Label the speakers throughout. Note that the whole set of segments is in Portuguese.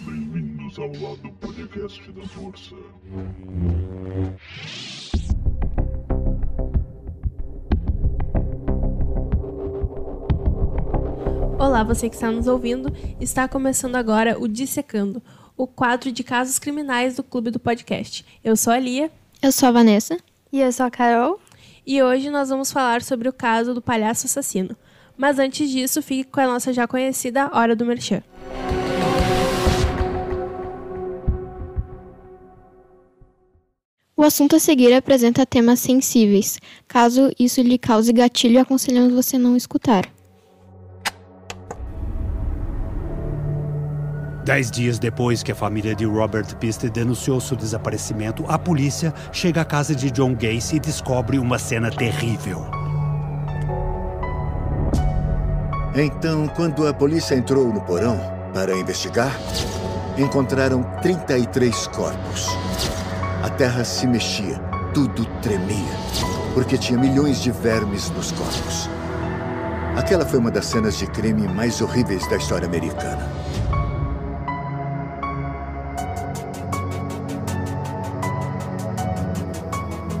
Speaker 1: Bem-vindos ao lado podcast da Força.
Speaker 2: Olá, você que está nos ouvindo. Está começando agora o Dissecando, o quadro de casos criminais do Clube do Podcast. Eu sou a Lia.
Speaker 3: Eu sou a Vanessa.
Speaker 4: E eu sou a Carol.
Speaker 2: E hoje nós vamos falar sobre o caso do palhaço assassino. Mas antes disso, fique com a nossa já conhecida Hora do Merchan.
Speaker 3: O assunto a seguir apresenta temas sensíveis. Caso isso lhe cause gatilho, aconselhamos você não escutar.
Speaker 5: Dez dias depois que a família de Robert Piste denunciou seu desaparecimento, a polícia chega à casa de John Gacy e descobre uma cena terrível.
Speaker 6: Então, quando a polícia entrou no porão para investigar, encontraram 33 corpos. A terra se mexia, tudo tremia, porque tinha milhões de vermes nos corpos. Aquela foi uma das cenas de crime mais horríveis da história americana.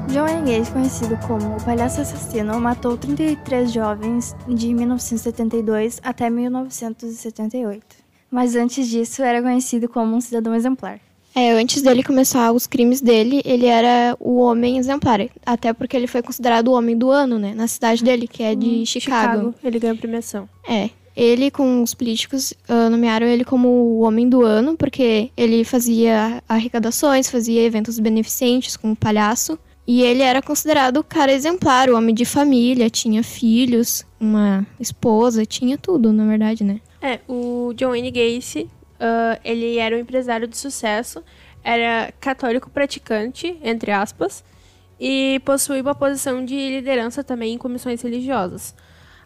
Speaker 4: John Wayne conhecido como o Palhaço Assassino, matou 33 jovens de 1972 até 1978. Mas antes disso, era conhecido como um cidadão exemplar.
Speaker 3: É, antes dele começar os crimes dele, ele era o homem exemplar. Até porque ele foi considerado o homem do ano, né? Na cidade dele, que é de Chicago.
Speaker 2: Ele ganhou premiação.
Speaker 3: É. Ele, com os políticos, uh, nomearam ele como o homem do ano, porque ele fazia arrecadações, fazia eventos beneficentes com o palhaço. E ele era considerado o cara exemplar, o homem de família, tinha filhos, uma esposa, tinha tudo, na verdade, né?
Speaker 2: É, o John Wayne Gacy, uh, ele era um empresário de sucesso, era católico praticante, entre aspas, e possuía uma posição de liderança também em comissões religiosas.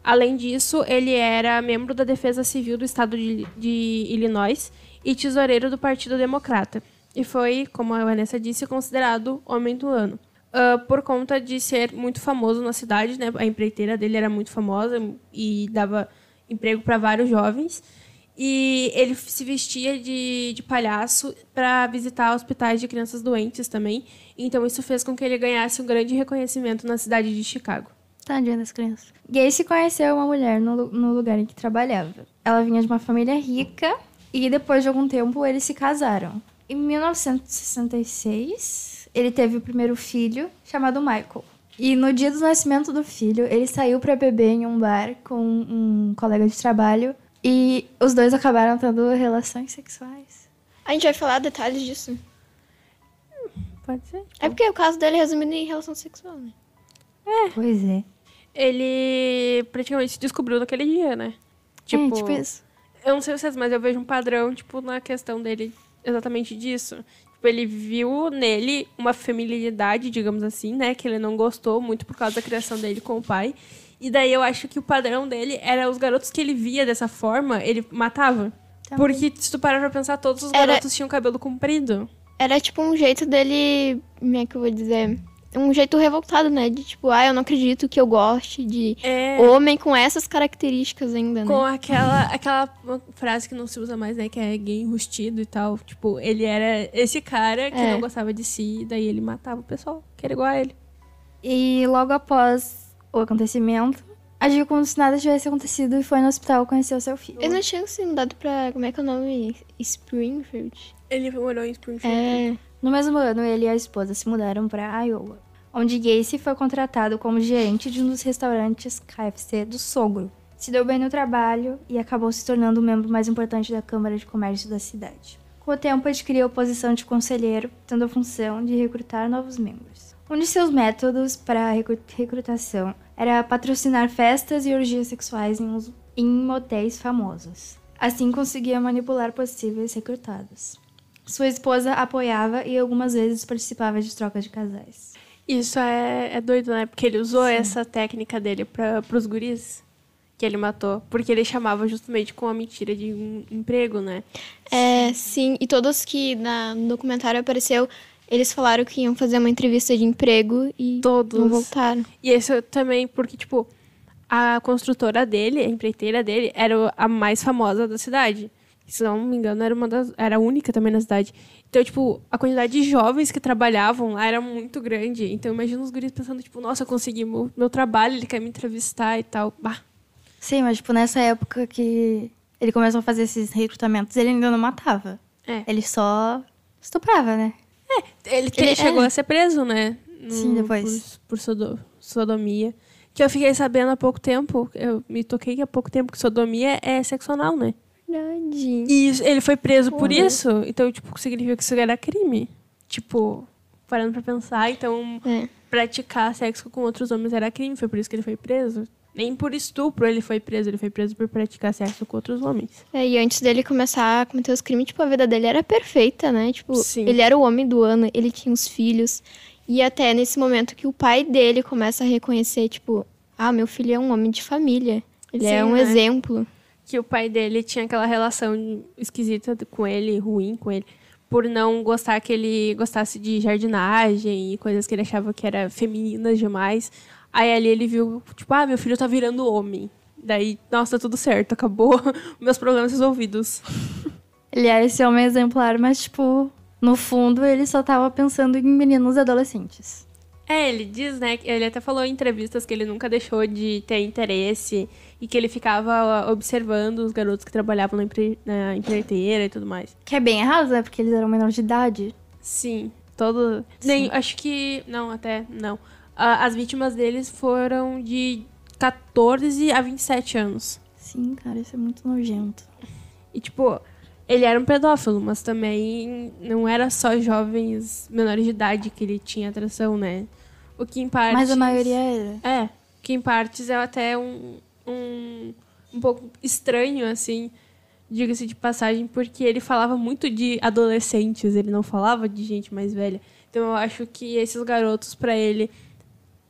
Speaker 2: Além disso, ele era membro da Defesa Civil do Estado de, de Illinois e tesoureiro do Partido Democrata. E foi, como a Vanessa disse, considerado homem do ano. Uh, por conta de ser muito famoso na cidade, né? A empreiteira dele era muito famosa e dava emprego para vários jovens. E ele se vestia de, de palhaço para visitar hospitais de crianças doentes também. Então isso fez com que ele ganhasse um grande reconhecimento na cidade de Chicago.
Speaker 4: Tadinha das crianças. Gacy conheceu uma mulher no, no lugar em que trabalhava. Ela vinha de uma família rica e depois de algum tempo eles se casaram. Em 1966, ele teve o primeiro filho, chamado Michael. E no dia do nascimento do filho, ele saiu para beber em um bar com um colega de trabalho e os dois acabaram tendo relações sexuais.
Speaker 3: A gente vai falar detalhes disso.
Speaker 2: Pode ser?
Speaker 3: É porque o caso dele é resumido em relação sexual, né?
Speaker 4: Pois é.
Speaker 2: Ele praticamente se descobriu naquele dia, né?
Speaker 4: Tipo, é, tipo isso.
Speaker 2: Eu não sei vocês, mas eu vejo um padrão, tipo, na questão dele exatamente disso. Tipo, ele viu nele uma feminilidade, digamos assim, né? Que ele não gostou muito por causa da criação dele com o pai. E daí eu acho que o padrão dele era os garotos que ele via dessa forma, ele matava.
Speaker 4: Também.
Speaker 2: Porque se tu parar pra pensar, todos os
Speaker 3: Era-
Speaker 2: garotos tinham cabelo comprido.
Speaker 3: Era tipo um jeito dele. Como é que eu vou dizer? Um jeito revoltado, né? De tipo, ah, eu não acredito que eu goste de
Speaker 2: É.
Speaker 3: homem com essas características ainda, né?
Speaker 2: Com aquela, aquela frase que não se usa mais, né? Que é gay enrustido e tal. Tipo, ele era esse cara que
Speaker 3: É.
Speaker 2: não gostava de si, daí ele matava o pessoal, que era igual a ele.
Speaker 4: E logo após o acontecimento, agiu como se nada tivesse acontecido e foi no hospital conhecer o seu filho.
Speaker 3: Eles não tinham se mudado pra. Como é que é o nome? Springfield?
Speaker 2: Ele morou em Springfield.
Speaker 3: É.
Speaker 4: No mesmo ano, ele e a esposa se mudaram para Iowa, onde Gacy foi contratado como gerente de um dos restaurantes KFC do sogro. Se deu bem no trabalho e acabou se tornando o membro mais importante da Câmara de Comércio da cidade. Com o tempo, adquiriu a posição de conselheiro, tendo a função de recrutar novos membros. Um de seus métodos para recrutação era patrocinar festas e orgias sexuais em, uns- em motéis famosos. Assim conseguia manipular possíveis recrutados. Sua esposa apoiava e algumas vezes participava de trocas de casais.
Speaker 2: Isso é, é doido, né? Porque ele usou essa técnica dele para pros guris que ele matou. Porque ele chamava justamente com a mentira de um emprego, né?
Speaker 3: É, sim, e todos que na, no documentário apareceu, eles falaram que iam fazer uma entrevista de emprego e
Speaker 2: Todos.
Speaker 3: não voltaram.
Speaker 2: E isso também porque, tipo, a construtora dele, a empreiteira dele, era a mais famosa da cidade. Se não me engano, era uma das. Era a única também na cidade. Então, tipo, a quantidade de jovens que trabalhavam lá era muito grande. Então, imagina os guris pensando, tipo, nossa, eu consegui meu, meu trabalho, ele quer me entrevistar e tal. Bah.
Speaker 4: Sim, mas tipo, nessa época que ele começou a fazer esses recrutamentos, ele ainda não matava.
Speaker 2: É.
Speaker 4: Ele só estuprava, né?
Speaker 2: Ele, te-
Speaker 3: Ele-
Speaker 2: chegou
Speaker 3: é.
Speaker 2: a ser preso, né? No-
Speaker 4: Sim, depois.
Speaker 2: Por, por sodo- sodomia. Que eu fiquei sabendo há pouco tempo. Eu me toquei há pouco tempo que sodomia é sexo anal, né?
Speaker 3: Verdade.
Speaker 2: E ele foi preso por
Speaker 3: Porra.
Speaker 2: isso. Então, tipo, significa que isso era crime. Tipo, parando pra pensar, então
Speaker 3: É.
Speaker 2: praticar sexo com outros homens era crime. Foi por isso que ele foi preso. Nem por estupro ele foi preso. Ele foi preso por praticar sexo com outros homens.
Speaker 3: É, e antes dele começar a cometer os crimes, tipo, a vida dele era perfeita, né? Tipo,
Speaker 2: Sim.
Speaker 3: ele era o homem do ano, ele tinha os filhos. E até nesse momento que o pai dele começa a reconhecer, tipo, ah, meu filho é um homem de família. Ele é
Speaker 2: Sim,
Speaker 3: um
Speaker 2: né?
Speaker 3: exemplo.
Speaker 2: que o pai dele tinha aquela relação esquisita com ele, ruim com ele, por não gostar que ele gostasse de jardinagem e coisas que ele achava que era femininas demais. Aí ali ele viu, tipo, ah, meu filho tá virando homem. Daí, nossa, tá tudo certo, acabou meus problemas resolvidos.
Speaker 4: Ele era esse homem exemplar, mas, tipo, no fundo, ele só tava pensando em meninos adolescentes.
Speaker 2: É, ele diz, né, ele até falou em entrevistas que ele nunca deixou de ter interesse e que ele ficava observando os garotos que trabalhavam na, empre na empreiteira e tudo mais.
Speaker 4: Que é bem errado, né? Porque eles eram menores de idade.
Speaker 2: Sim, todo. Nem, acho que. Não, até. Não. As vítimas deles foram de 14 a 27 anos.
Speaker 4: Sim, cara, isso é muito nojento.
Speaker 2: E, tipo, ele era um pedófilo, mas também não era só jovens menores de idade que ele tinha atração, né? O que em partes.
Speaker 4: Mas a maioria era.
Speaker 2: É, que em partes é até um, um, um pouco estranho, assim, diga-se de passagem, porque ele falava muito de adolescentes, ele não falava de gente mais velha. Então eu acho que esses garotos, pra ele,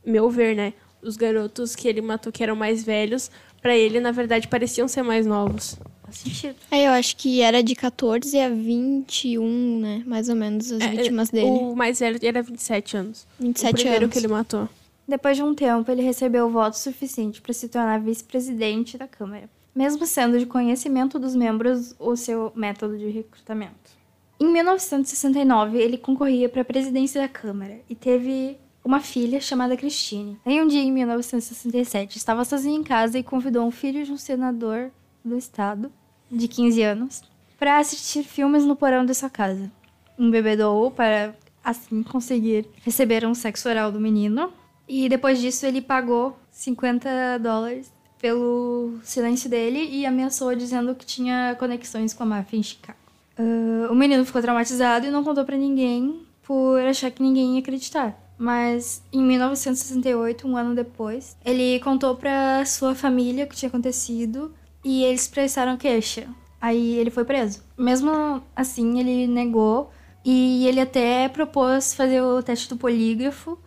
Speaker 2: meu ver, né? Os garotos que ele matou que eram mais velhos, pra ele, na verdade, pareciam ser mais novos.
Speaker 4: Faz sentido.
Speaker 3: Aí eu acho que era de 14 a 21, né? Mais ou menos, as
Speaker 2: É,
Speaker 3: vítimas dele.
Speaker 2: O mais velho era 27 anos.
Speaker 3: 27
Speaker 2: o primeiro
Speaker 3: anos.
Speaker 2: que ele matou.
Speaker 4: Depois de um tempo, ele recebeu voto suficiente para se tornar vice-presidente da Câmara, mesmo sendo de conhecimento dos membros o seu método de recrutamento. Em 1969, ele concorria para a presidência da Câmara e teve uma filha chamada Christine. Aí um dia, em 1967, estava sozinho em casa e convidou um filho de um senador do estado, de 15 anos, para assistir filmes no porão de sua casa. Embebedou-o para, assim, conseguir receber um sexo oral do menino. E depois disso, ele pagou 50 dólares pelo silêncio dele e ameaçou dizendo que tinha conexões com a máfia em Chicago. Ah, o menino ficou traumatizado e não contou pra ninguém por achar que ninguém ia acreditar. Mas em 1968, um ano depois, ele contou pra sua família o que tinha acontecido e eles prestaram queixa. Aí ele foi preso. Mesmo assim, ele negou e ele até propôs fazer o teste do polígrafo,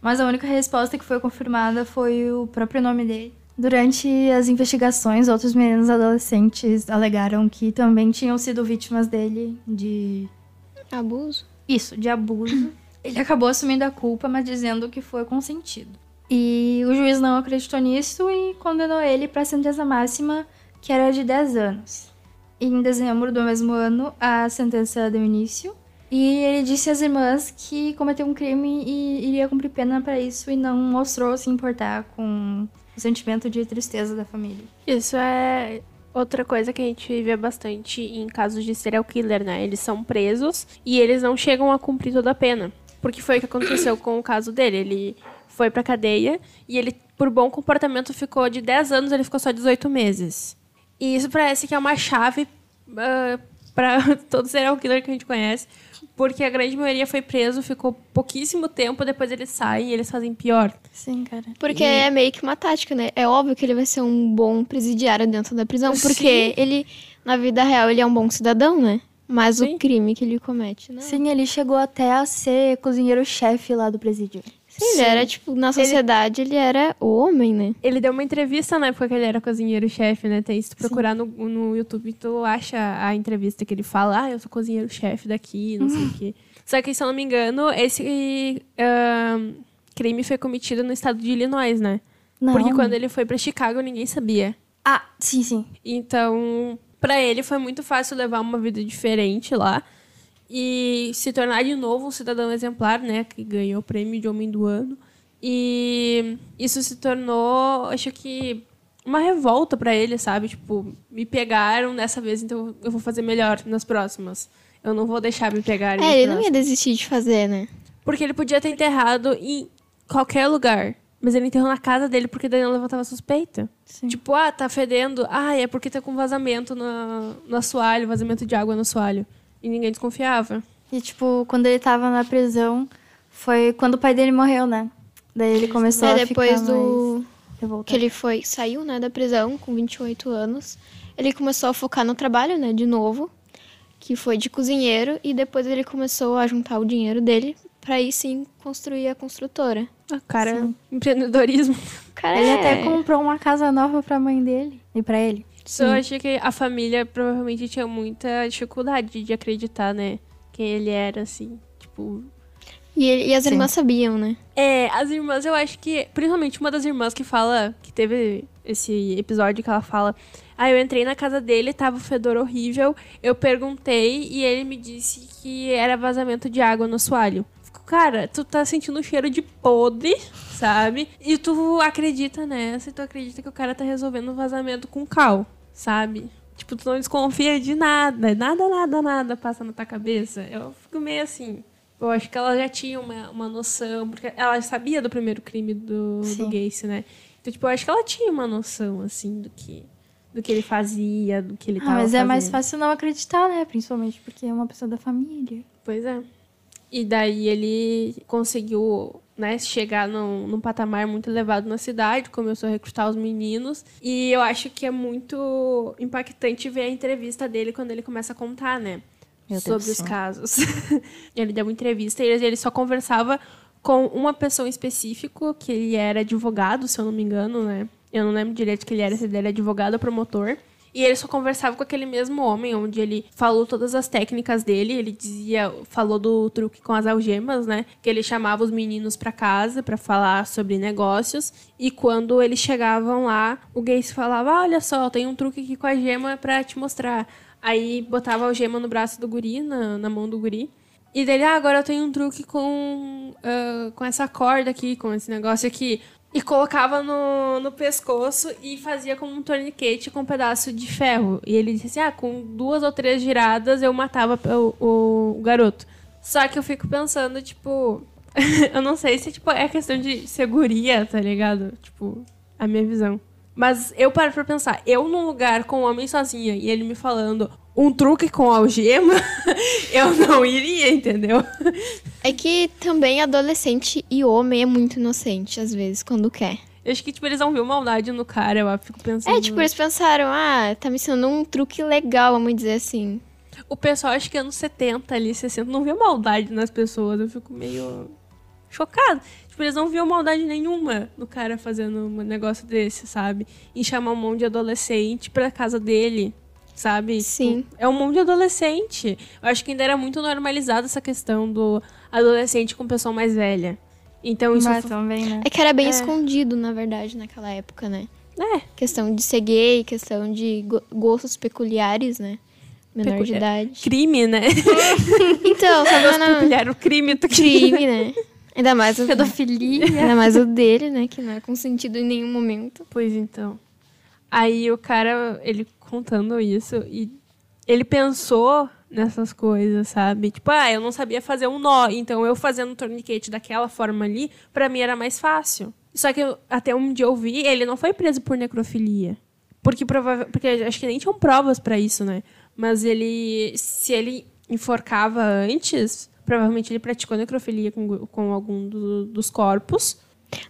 Speaker 4: mas a única resposta que foi confirmada foi o próprio nome dele. Durante as investigações, outros meninos adolescentes alegaram que também tinham sido vítimas dele de
Speaker 3: Abuso?
Speaker 4: isso, de abuso. Ele acabou assumindo a culpa, mas dizendo que foi consentido. E o juiz não acreditou nisso e condenou ele para a sentença máxima, que era de 10 anos. Em dezembro do mesmo ano, a sentença deu início. E ele disse às irmãs que cometeu um crime e iria cumprir pena para isso e não mostrou se importar com o sentimento de tristeza da família.
Speaker 2: Isso é outra coisa que a gente vê bastante em casos de serial killer, né? Eles são presos e eles não chegam a cumprir toda a pena. Porque foi o que aconteceu com o caso dele. Ele foi pra cadeia e ele, por bom comportamento, ficou de 10 anos, ele ficou só 18 meses. E isso parece que é uma chave ah, pra todo serial killer que a gente conhece. Porque a grande maioria foi preso, ficou pouquíssimo tempo, depois eles saem e eles fazem pior.
Speaker 4: Sim, cara.
Speaker 3: Porque é meio que uma tática, né? É óbvio que ele vai ser um bom presidiário dentro da prisão, porque ele, na vida real, ele é um bom cidadão, né? Mas
Speaker 2: Sim.
Speaker 3: o crime que ele comete, né?
Speaker 4: Sim, ele chegou até a ser cozinheiro-chefe lá do presídio.
Speaker 3: Sim, ele era, tipo, na sociedade, ele era o homem, né?
Speaker 2: Ele deu uma entrevista na época que ele era cozinheiro-chefe, né? Tem, se tu procurar no, no YouTube, tu acha a entrevista que ele fala, ah, eu sou cozinheiro-chefe daqui, não sei o quê. Só que, se eu não me engano, esse ahn, crime foi cometido no estado de Illinois, né?
Speaker 4: Não.
Speaker 2: Porque quando ele foi pra Chicago, ninguém sabia.
Speaker 4: Ah, sim, sim.
Speaker 2: Então, Pra ele foi muito fácil levar uma vida diferente lá e se tornar de novo um cidadão exemplar, né? Que ganhou o prêmio de Homem do Ano. E isso se tornou, acho que, uma revolta pra ele, sabe? Tipo, me pegaram dessa vez, então eu vou fazer melhor nas próximas. Eu não vou deixar me pegarem.
Speaker 3: É, ele não
Speaker 2: próximas.
Speaker 3: ia desistir de fazer, né?
Speaker 2: Porque ele podia ter enterrado em qualquer lugar. Mas ele enterrou na casa dele porque daí não levantava suspeita.
Speaker 4: Sim.
Speaker 2: Tipo, ah, tá fedendo. Ah, é porque tá com vazamento no, no assoalho, vazamento de água no assoalho. E ninguém desconfiava.
Speaker 4: E, tipo, quando ele tava na prisão, foi quando o pai dele morreu, né? Daí ele começou
Speaker 3: É,
Speaker 4: a
Speaker 3: depois
Speaker 4: ficar
Speaker 3: do
Speaker 4: mais
Speaker 3: que ele foi, saiu, né, da prisão com 28 anos. Ele começou a focar no trabalho, né, de novo, que foi de cozinheiro e depois ele começou a juntar o dinheiro dele pra aí sim construir a construtora.
Speaker 2: Ah, cara, empreendedorismo.
Speaker 3: O cara
Speaker 4: Ele
Speaker 3: é...
Speaker 4: até comprou uma casa nova pra mãe dele e pra ele.
Speaker 2: Só eu acho que a família provavelmente tinha muita dificuldade de acreditar, né? Quem ele era, assim. Tipo.
Speaker 3: E, ele- e as
Speaker 4: Sim.
Speaker 3: irmãs sabiam, né?
Speaker 2: É, as irmãs, eu acho que. Principalmente uma das irmãs que fala. Que teve esse episódio que ela fala. Ah, eu entrei na casa dele, tava um fedor horrível. Eu perguntei e ele me disse que era vazamento de água no assoalho. Cara, tu tá sentindo um cheiro de podre, sabe? E tu acredita nessa, e tu acredita que o cara tá resolvendo o vazamento com cal, sabe? Tipo, tu não desconfia de nada, nada, nada, nada passa na tua cabeça. Eu fico meio assim. Eu acho que ela já tinha uma, uma noção, porque ela sabia do primeiro crime do, do. Gacy, né? Então, tipo, eu acho que ela tinha uma noção, assim, do que, do que ele fazia, do que ele
Speaker 4: Ah,
Speaker 2: tava
Speaker 4: mas é mais
Speaker 2: fazendo.
Speaker 4: fácil não acreditar, né? Principalmente porque é uma pessoa da família.
Speaker 2: Pois é. E daí ele conseguiu, né, chegar num, num patamar muito elevado na cidade, começou a recrutar os meninos. E eu acho que é muito impactante ver a entrevista dele quando ele começa a contar, né?
Speaker 4: Meu Deus
Speaker 2: sobre
Speaker 4: do
Speaker 2: os casos. ele deu uma entrevista e ele, ele só conversava com uma pessoa em específico, que ele era advogado, se eu não me engano, né? Eu não lembro direito que ele era, se ele era advogado ou promotor. E ele só conversava com aquele mesmo homem, onde ele falou todas as técnicas dele. Ele dizia, falou do truque com as algemas, né? Que ele chamava os meninos pra casa pra falar sobre negócios. E quando eles chegavam lá, o Gacy falava: Olha só, tem um truque aqui com a gema pra te mostrar. Aí botava a algema no braço do guri, na, na mão do guri. E dele, ah, agora eu tenho um truque com, ah, com essa corda aqui, com esse negócio aqui. E colocava no, no pescoço e fazia como um torniquete com um pedaço de ferro. E ele disse assim, ah, com duas ou três giradas eu matava o, o, o garoto. Só que eu fico pensando, tipo... eu não sei se, tipo, é questão de seguria, tá ligado? Tipo, a minha visão. Mas eu paro pra pensar, eu num lugar com um homem sozinha e ele me falando um truque com algema, eu não iria, entendeu?
Speaker 3: É que também adolescente e homem é muito inocente, às vezes, quando quer.
Speaker 2: Eu acho que, tipo, eles não viram maldade no cara, eu fico pensando...
Speaker 3: É, tipo, eles pensaram, ah, tá me ensinando um truque legal, vamos dizer assim.
Speaker 2: O pessoal, acho que anos 70 ali, 60, não via maldade nas pessoas. Eu fico meio chocado. Tipo, eles não viam maldade nenhuma no cara fazendo um negócio desse, sabe? Em chamar um monte de adolescente pra casa dele, sabe?
Speaker 3: Sim.
Speaker 2: Tipo, é um monte de adolescente. Eu acho que ainda era muito normalizada essa questão do adolescente com pessoa mais velha. Então isso...
Speaker 4: Mas também, né?
Speaker 3: É que era bem
Speaker 2: É.
Speaker 3: escondido, na verdade, naquela época, né?
Speaker 2: É,
Speaker 3: Questão de ser gay, questão de go- gostos peculiares, né? Menor de
Speaker 2: Peculiar.
Speaker 3: idade.
Speaker 2: crime, né?
Speaker 3: Então, só não
Speaker 2: Peculiar, o crime do
Speaker 3: crime, né? Ainda mais o,
Speaker 4: Pedofilia.
Speaker 3: ainda mais o dele, né? Que não é consentido em nenhum momento.
Speaker 2: Pois então. Aí o cara, ele contando isso, e ele pensou nessas coisas, sabe? Tipo, ah, eu não sabia fazer um nó, então eu fazendo um torniquete daquela forma ali, pra mim era mais fácil. Só que eu- até onde eu vi, ele não foi preso por necrofilia. Porque prova porque acho que nem tinham provas pra isso, né? Mas ele, se ele enforcava antes, provavelmente ele praticou necrofilia com, com algum do- dos corpos.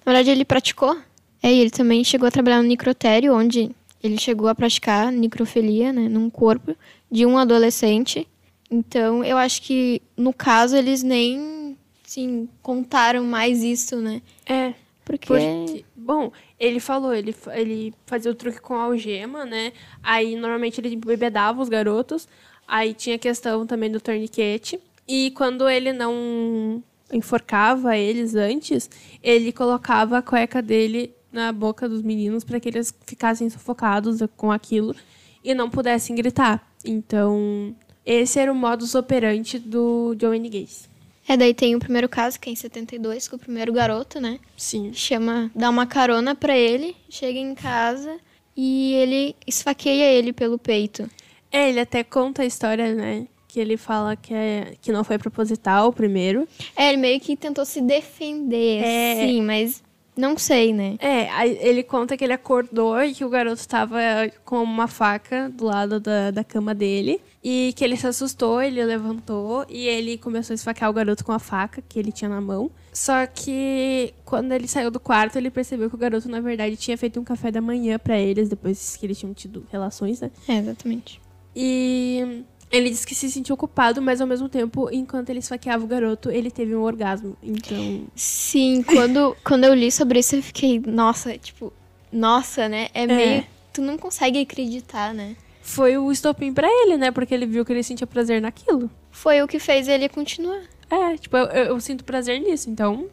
Speaker 3: Na verdade, ele praticou. É, ele também chegou a trabalhar no necrotério, onde ele chegou a praticar necrofilia, né? Num corpo de um adolescente. Então, eu acho que, no caso, eles nem, assim, contaram mais isso, né?
Speaker 2: É,
Speaker 3: Porque...
Speaker 2: Porque, bom, ele falou, ele, ele fazia o truque com algema, né? Aí, normalmente, ele bebedava os garotos. Aí tinha a questão também do torniquete. E quando ele não enforcava eles antes, ele colocava a cueca dele na boca dos meninos para que eles ficassem sufocados com aquilo. e não pudessem gritar. Então, esse era o modus operandi do John Wayne Gacy.
Speaker 3: É, daí tem o primeiro caso, que é em 72, com o primeiro garoto, né?
Speaker 2: Sim.
Speaker 3: Chama, dá uma carona pra ele, chega em casa e ele esfaqueia ele pelo peito.
Speaker 2: É, ele até conta a história, né? Que ele fala que, é, que não foi proposital o primeiro.
Speaker 3: É, ele meio que tentou se defender,
Speaker 2: É.
Speaker 3: sim, mas não sei, né?
Speaker 2: É, ele conta que ele acordou e que o garoto estava com uma faca do lado da, da cama dele. E que ele se assustou, ele levantou e ele começou a esfaquear o garoto com a faca que ele tinha na mão. Só que quando ele saiu do quarto, ele percebeu que o garoto, na verdade, tinha feito um café da manhã pra eles, depois que eles tinham tido relações, né?
Speaker 3: É, exatamente.
Speaker 2: E ele disse que se sentiu culpado, mas ao mesmo tempo, enquanto ele esfaqueava o garoto, ele teve um orgasmo. Então.
Speaker 3: Sim, quando, quando eu li sobre isso, eu fiquei, nossa, tipo, nossa, né? É meio. Tu não consegue acreditar, né?
Speaker 2: Foi o estopim pra ele, né? Porque ele viu que ele sentia prazer naquilo.
Speaker 3: Foi o que fez ele continuar.
Speaker 2: É, tipo, eu, eu- eu sinto prazer nisso, então.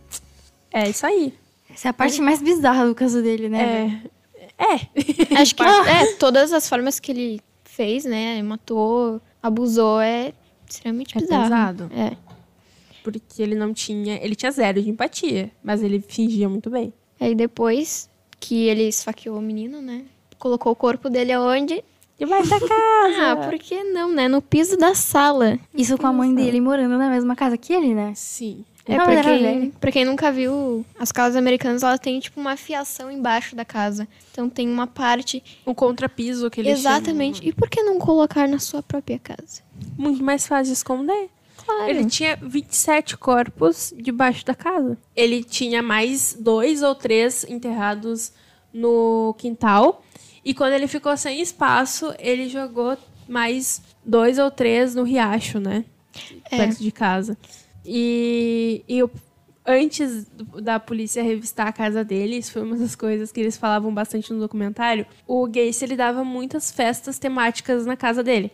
Speaker 2: É isso aí.
Speaker 4: Essa é a parte mais bizarra do caso dele, né?
Speaker 2: É. É.
Speaker 3: Acho que é, todas as formas que ele fez, né? Matou, abusou, é extremamente
Speaker 2: É
Speaker 3: bizarro.
Speaker 2: pesado.
Speaker 3: É.
Speaker 2: Porque ele não tinha. Ele tinha zero de empatia, mas ele fingia muito bem.
Speaker 3: Aí depois que ele esfaqueou o menino, né? Colocou o corpo dele aonde?
Speaker 2: Debaixo da casa.
Speaker 3: Ah, por que não, né? No piso da sala.
Speaker 4: Isso com a mãe dele morando na mesma casa que ele, né?
Speaker 2: Sim.
Speaker 3: É,
Speaker 4: Não,
Speaker 3: pra, quem, pra quem nunca viu, as casas americanas, ela tem, tipo, uma fiação embaixo da casa. Então tem uma parte...
Speaker 2: O contrapiso que ele
Speaker 3: Exatamente. E por que não colocar na sua própria casa?
Speaker 2: Muito mais fácil de esconder.
Speaker 3: Claro.
Speaker 2: Ele tinha 27 corpos debaixo da casa. Ele tinha mais dois ou três enterrados no quintal. E quando ele ficou sem espaço, ele jogou mais dois ou três no riacho, né?
Speaker 3: É.
Speaker 2: Perto de casa. E, e o- antes da polícia revistar a casa dele, isso foi uma das coisas que eles falavam bastante no documentário. O Gacy ele dava muitas festas temáticas na casa dele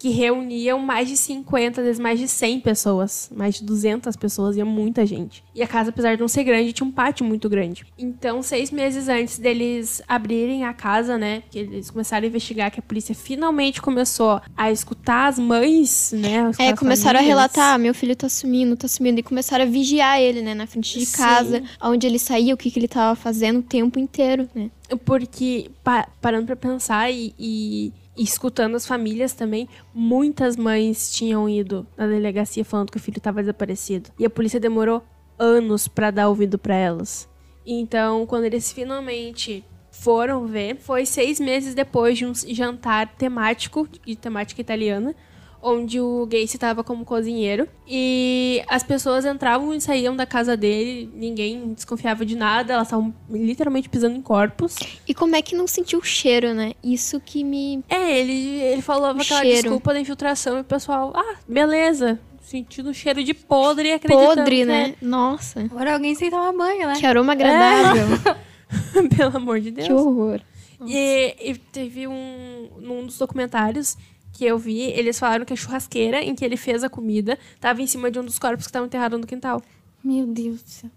Speaker 2: que reuniam mais de 50, às vezes mais de 100 pessoas, mais de 200 pessoas, ia muita gente. E a casa, apesar de não ser grande, tinha um pátio muito grande. Então, seis meses antes deles abrirem a casa, né, que eles começaram a investigar, que a polícia finalmente começou a escutar as mães, né,
Speaker 3: É, começaram a
Speaker 2: famílias.
Speaker 3: relatar, "Ah, meu filho tá sumindo, tá sumindo. E começaram a vigiar ele, né? Na frente de
Speaker 2: Sim.
Speaker 3: casa, onde ele saía, o que, que ele tava fazendo o tempo inteiro, né?
Speaker 2: Porque, pa- parando pra pensar e, e- e escutando as famílias também, muitas mães tinham ido na delegacia falando que o filho estava desaparecido. E a polícia demorou anos pra dar ouvido pra elas. Então, quando eles finalmente foram ver, foi seis meses depois de um jantar temático, de temática italiana, onde o Gacy estava como cozinheiro. E as pessoas entravam e saíam da casa dele, ninguém desconfiava de nada, elas estavam literalmente pisando em corpos.
Speaker 3: E como é que não sentiu o cheiro, né? Isso que me.
Speaker 2: É, ele, ele falava
Speaker 3: O
Speaker 2: aquela
Speaker 3: cheiro.
Speaker 2: desculpa da infiltração e o pessoal, ah, beleza. Sentindo o cheiro de podre e acreditando
Speaker 3: Podre,
Speaker 2: que
Speaker 3: né? Nossa.
Speaker 4: Agora alguém sem tomar banho, né?
Speaker 3: Que aroma agradável.
Speaker 2: é. Pelo amor de Deus.
Speaker 3: que horror.
Speaker 2: E, e teve um. Num dos documentários que eu vi, eles falaram que a churrasqueira em que ele fez a comida estava em cima de um dos corpos que estavam enterrados no quintal.
Speaker 4: Meu Deus do céu.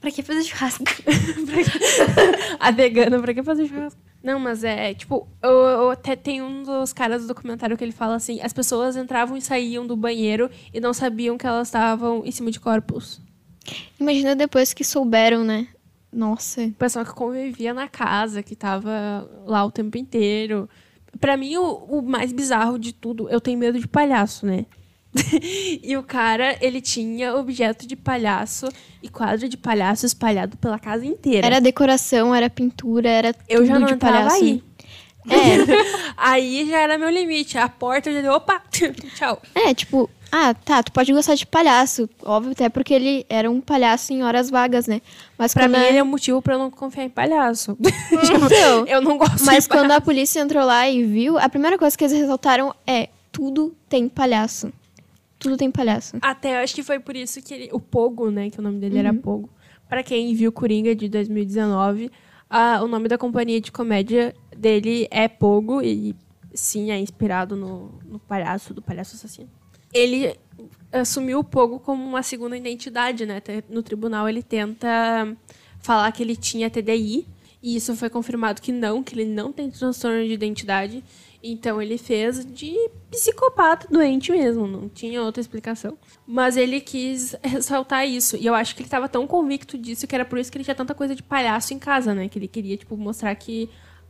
Speaker 4: Pra que fazer churrasco?
Speaker 2: a vegana, pra que fazer churrasco? Não, mas é, tipo, eu, eu até tem um dos caras do documentário que ele fala assim: as pessoas entravam e saíam do banheiro e não sabiam que elas estavam em cima de corpos.
Speaker 3: Imagina depois que souberam, né? Nossa.
Speaker 2: O pessoal que convivia na casa, que tava lá o tempo inteiro. Pra mim, o, o mais bizarro de tudo, eu tenho medo de palhaço, né? e o cara, ele tinha objeto de palhaço e quadro de palhaço espalhado pela casa inteira.
Speaker 3: Era decoração, era pintura, era
Speaker 2: eu já
Speaker 3: tudo
Speaker 2: não
Speaker 3: de palhaço.
Speaker 2: aí.
Speaker 3: É,
Speaker 2: Aí já era meu limite. A porta já deu, opa, tchau.
Speaker 3: é, tipo, ah, tá, tu pode gostar de palhaço. Óbvio, até porque ele era um palhaço em horas vagas, né? Mas
Speaker 2: Pra mim,
Speaker 3: a-
Speaker 2: ele é um motivo pra eu não confiar em palhaço.
Speaker 3: Então,
Speaker 2: eu não gosto
Speaker 3: Mas
Speaker 2: de
Speaker 3: quando
Speaker 2: palhaço.
Speaker 3: a polícia entrou lá e viu, a primeira coisa que eles ressaltaram é: tudo tem palhaço. Tudo tem palhaço.
Speaker 2: Até eu acho que foi por isso que ele- o Pogo, né, que o nome dele era Pogo. Pra quem viu Coringa de 2019, ah, o nome da companhia de comédia dele é Pogo e sim, é inspirado no, no palhaço, do palhaço assassino. Ele assumiu o Pogo como uma segunda identidade, né? No tribunal ele tenta falar que ele tinha TDI, e isso foi confirmado que não, que ele não tem transtorno de identidade. Então ele fez de psicopata doente mesmo, não tinha outra explicação. Mas ele quis ressaltar isso. E eu acho que ele estava tão convicto disso que era por isso que ele tinha tanta coisa de palhaço em casa, né? Que ele queria, tipo, mostrar que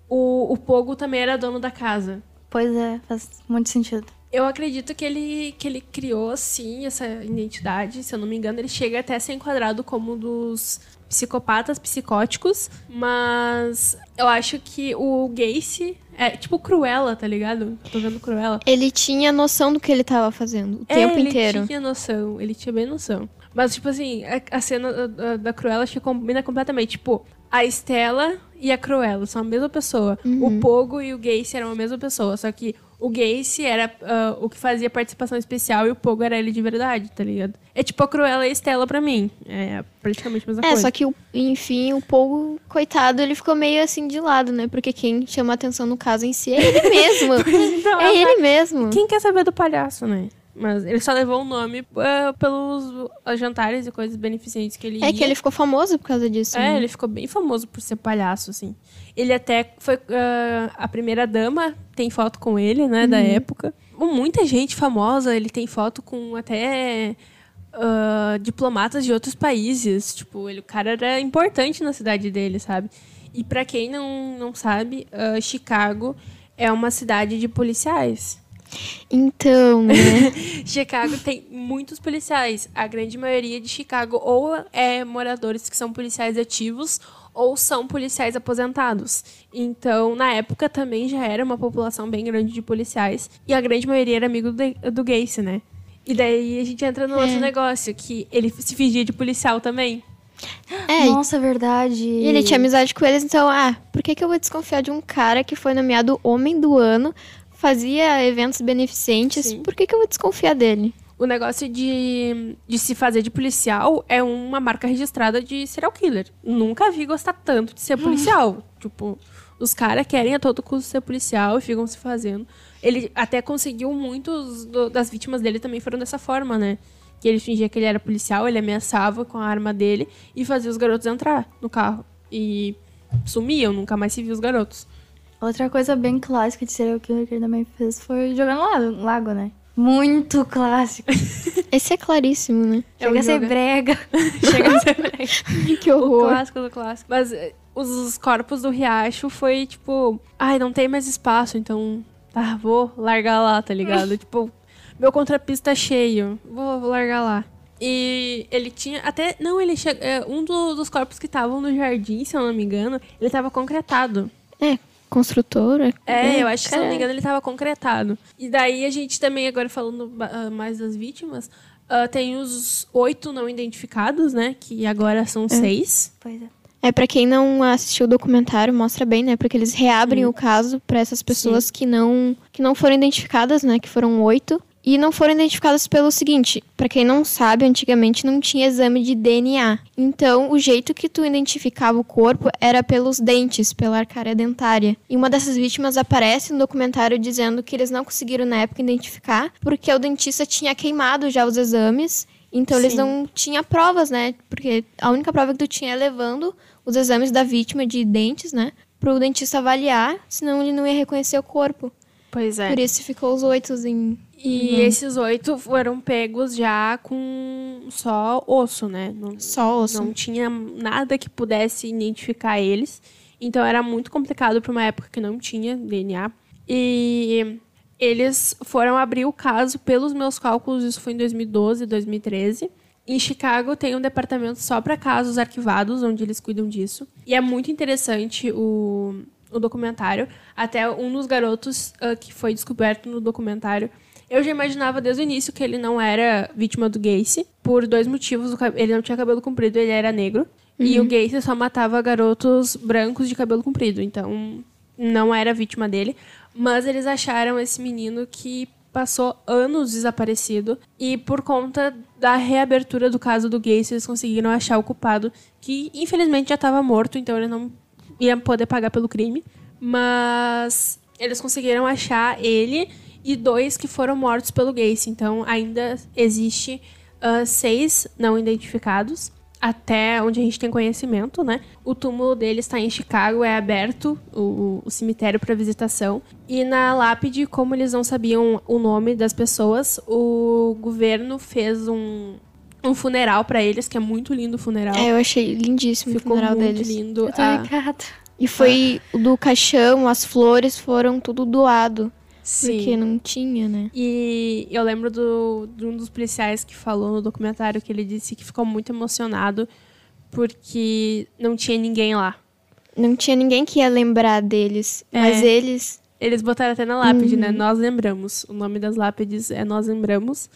Speaker 2: o, o Pogo também era dono da casa.
Speaker 4: Pois é, faz muito sentido.
Speaker 2: Eu acredito que ele, que ele criou, sim, essa identidade. Se eu não me engano, ele chega até a ser enquadrado como um dos psicopatas psicóticos. Mas eu acho que o Gacy é tipo Cruella, tá ligado? Eu tô vendo Cruella.
Speaker 3: Ele tinha noção do que ele tava fazendo o tempo
Speaker 2: é,
Speaker 3: inteiro.
Speaker 2: Ele tinha noção, ele tinha bem noção. Mas, tipo assim, a, a cena da, da Cruella acho que combina completamente. Tipo, a Estela e a Cruella são a mesma pessoa. O Pogo e o Gacy eram a mesma pessoa. Só que o Gacy era ah, o que fazia participação especial e o Pogo era ele de verdade, tá ligado? É tipo a Cruella e a Estela pra mim. É praticamente a mesma
Speaker 3: É,
Speaker 2: coisa.
Speaker 3: só que, enfim, o Pogo, coitado, ele ficou meio assim de lado, né? Porque quem chama atenção no caso em si é ele mesmo.
Speaker 2: Então,
Speaker 3: é ele mesmo.
Speaker 2: Quem quer saber do palhaço, né? Mas ele só levou o nome ah, pelos jantares e coisas beneficentes que ele
Speaker 3: É
Speaker 2: ia.
Speaker 3: que ele ficou famoso por causa disso.
Speaker 2: É,
Speaker 3: né?
Speaker 2: ele ficou bem famoso por ser palhaço, assim. Ele até foi ah, a primeira dama, tem foto com ele, né, da época. Muita gente famosa, ele tem foto com até ah, diplomatas de outros países. Tipo, ele, o cara era importante na cidade dele, sabe? E pra quem não, não sabe, Chicago é uma cidade de policiais.
Speaker 3: Então, né?
Speaker 2: Chicago tem muitos policiais. A grande maioria de Chicago ou é moradores que são policiais ativos ou são policiais aposentados. Então, na época também já era uma população bem grande de policiais e a grande maioria era amigo do, do Gacy, né? E daí a gente entra no outro negócio que ele se fingia de policial também.
Speaker 3: É,
Speaker 4: Nossa, é verdade.
Speaker 3: E ele tinha amizade com eles, então, ah, por que, que eu vou desconfiar de um cara que foi nomeado Homem do Ano, fazia eventos beneficentes?
Speaker 2: Sim.
Speaker 3: Por que, que eu vou desconfiar dele?
Speaker 2: O negócio de, de se fazer de policial é uma marca registrada de serial killer. Nunca vi gostar tanto de ser policial. tipo, os caras querem a todo custo ser policial e ficam se fazendo. Ele até conseguiu muitos do- das vítimas dele também foram dessa forma, né? Que ele fingia que ele era policial, ele ameaçava com a arma dele e fazia os garotos entrar no carro. E sumiam, nunca mais se viu os garotos.
Speaker 4: Outra coisa bem clássica de serial killer que ele também fez foi jogar no lago, lago né? Muito clássico.
Speaker 3: Esse é claríssimo, né?
Speaker 2: É o
Speaker 4: Chega a ser brega.
Speaker 2: Chega a ser
Speaker 3: que
Speaker 2: O
Speaker 3: horror.
Speaker 2: clássico do clássico. Mas eh, os corpos do riacho foi tipo, ai, não tem mais espaço, então tá, vou largar lá, tá ligado? tipo, meu contrapiso tá cheio, vou, vou largar lá. E ele tinha até. Não, ele chega. é, Um do- dos corpos que estavam no jardim, se eu não me engano, ele tava concretado.
Speaker 3: É, construtora.
Speaker 2: É, eu acho que, se eu não me
Speaker 3: cara.
Speaker 2: engano, ele tava concretado. E daí a gente também, agora falando ah, mais das vítimas, ah, tem os oito não identificados, né? Que agora são seis.
Speaker 4: Pois é.
Speaker 3: É, pra quem não assistiu o documentário, mostra bem, né? Porque eles reabrem o caso pra essas pessoas que não, que não foram identificadas, né? Que foram oito. E não foram identificadas pelo seguinte, pra quem não sabe, antigamente não tinha exame de DNA. Então, o jeito que tu identificava o corpo era pelos dentes, pela arcária dentária. E uma dessas vítimas aparece no documentário dizendo que eles não conseguiram na época identificar, porque o dentista tinha queimado já os exames então eles
Speaker 2: Sim.
Speaker 3: não tinham provas, né? Porque a única prova que tu tinha é levando os exames da vítima de dentes, né? Pro dentista avaliar, senão ele não ia reconhecer o corpo.
Speaker 2: Pois é.
Speaker 3: Por isso ficou os oito em.
Speaker 2: E esses oito foram pegos já com só osso, né? Não,
Speaker 3: Só osso.
Speaker 2: não tinha nada que pudesse identificar eles. Então era muito complicado para uma época que não tinha DNA. E eles foram abrir o caso, pelos meus cálculos, isso foi em 2012, 2013. Em Chicago tem um departamento só para casos arquivados, onde eles cuidam disso. E é muito interessante o, o documentário. Até um dos garotos ah, que foi descoberto no documentário, eu já imaginava desde o início que ele não era vítima do Gacy, por dois motivos. Ele não tinha cabelo comprido, ele era negro. E o Gacy só matava garotos brancos de cabelo comprido, então não era vítima dele. Mas eles acharam esse menino que passou anos desaparecido e por conta da reabertura do caso do Gacy, eles conseguiram achar o culpado, que infelizmente já estava morto, então ele não ia poder pagar pelo crime. Mas eles conseguiram achar ele e dois que foram mortos pelo Gacy. Então ainda existe ah, seis não identificados. até onde a gente tem conhecimento, né? O túmulo dele está em Chicago, é aberto o, o cemitério para visitação. E na lápide, como eles não sabiam o nome das pessoas, o governo fez um, um funeral para eles, que é muito lindo o funeral.
Speaker 3: É, eu achei lindíssimo o
Speaker 2: Ficou
Speaker 3: funeral
Speaker 2: muito
Speaker 3: deles.
Speaker 2: lindo.
Speaker 4: Eu tô
Speaker 2: Ah,
Speaker 4: ligada.
Speaker 3: E foi o do caixão, as flores foram tudo doado.
Speaker 2: sim.
Speaker 3: Porque não tinha, né?
Speaker 2: E eu lembro do, de um dos policiais que falou no documentário que ele disse que ficou muito emocionado porque não tinha ninguém lá.
Speaker 3: Não tinha ninguém que ia lembrar deles.
Speaker 2: É.
Speaker 3: Mas eles.
Speaker 2: Eles botaram até na lápide,
Speaker 3: Uhum.
Speaker 2: né? Nós lembramos. O nome das lápides é Nós Lembramos.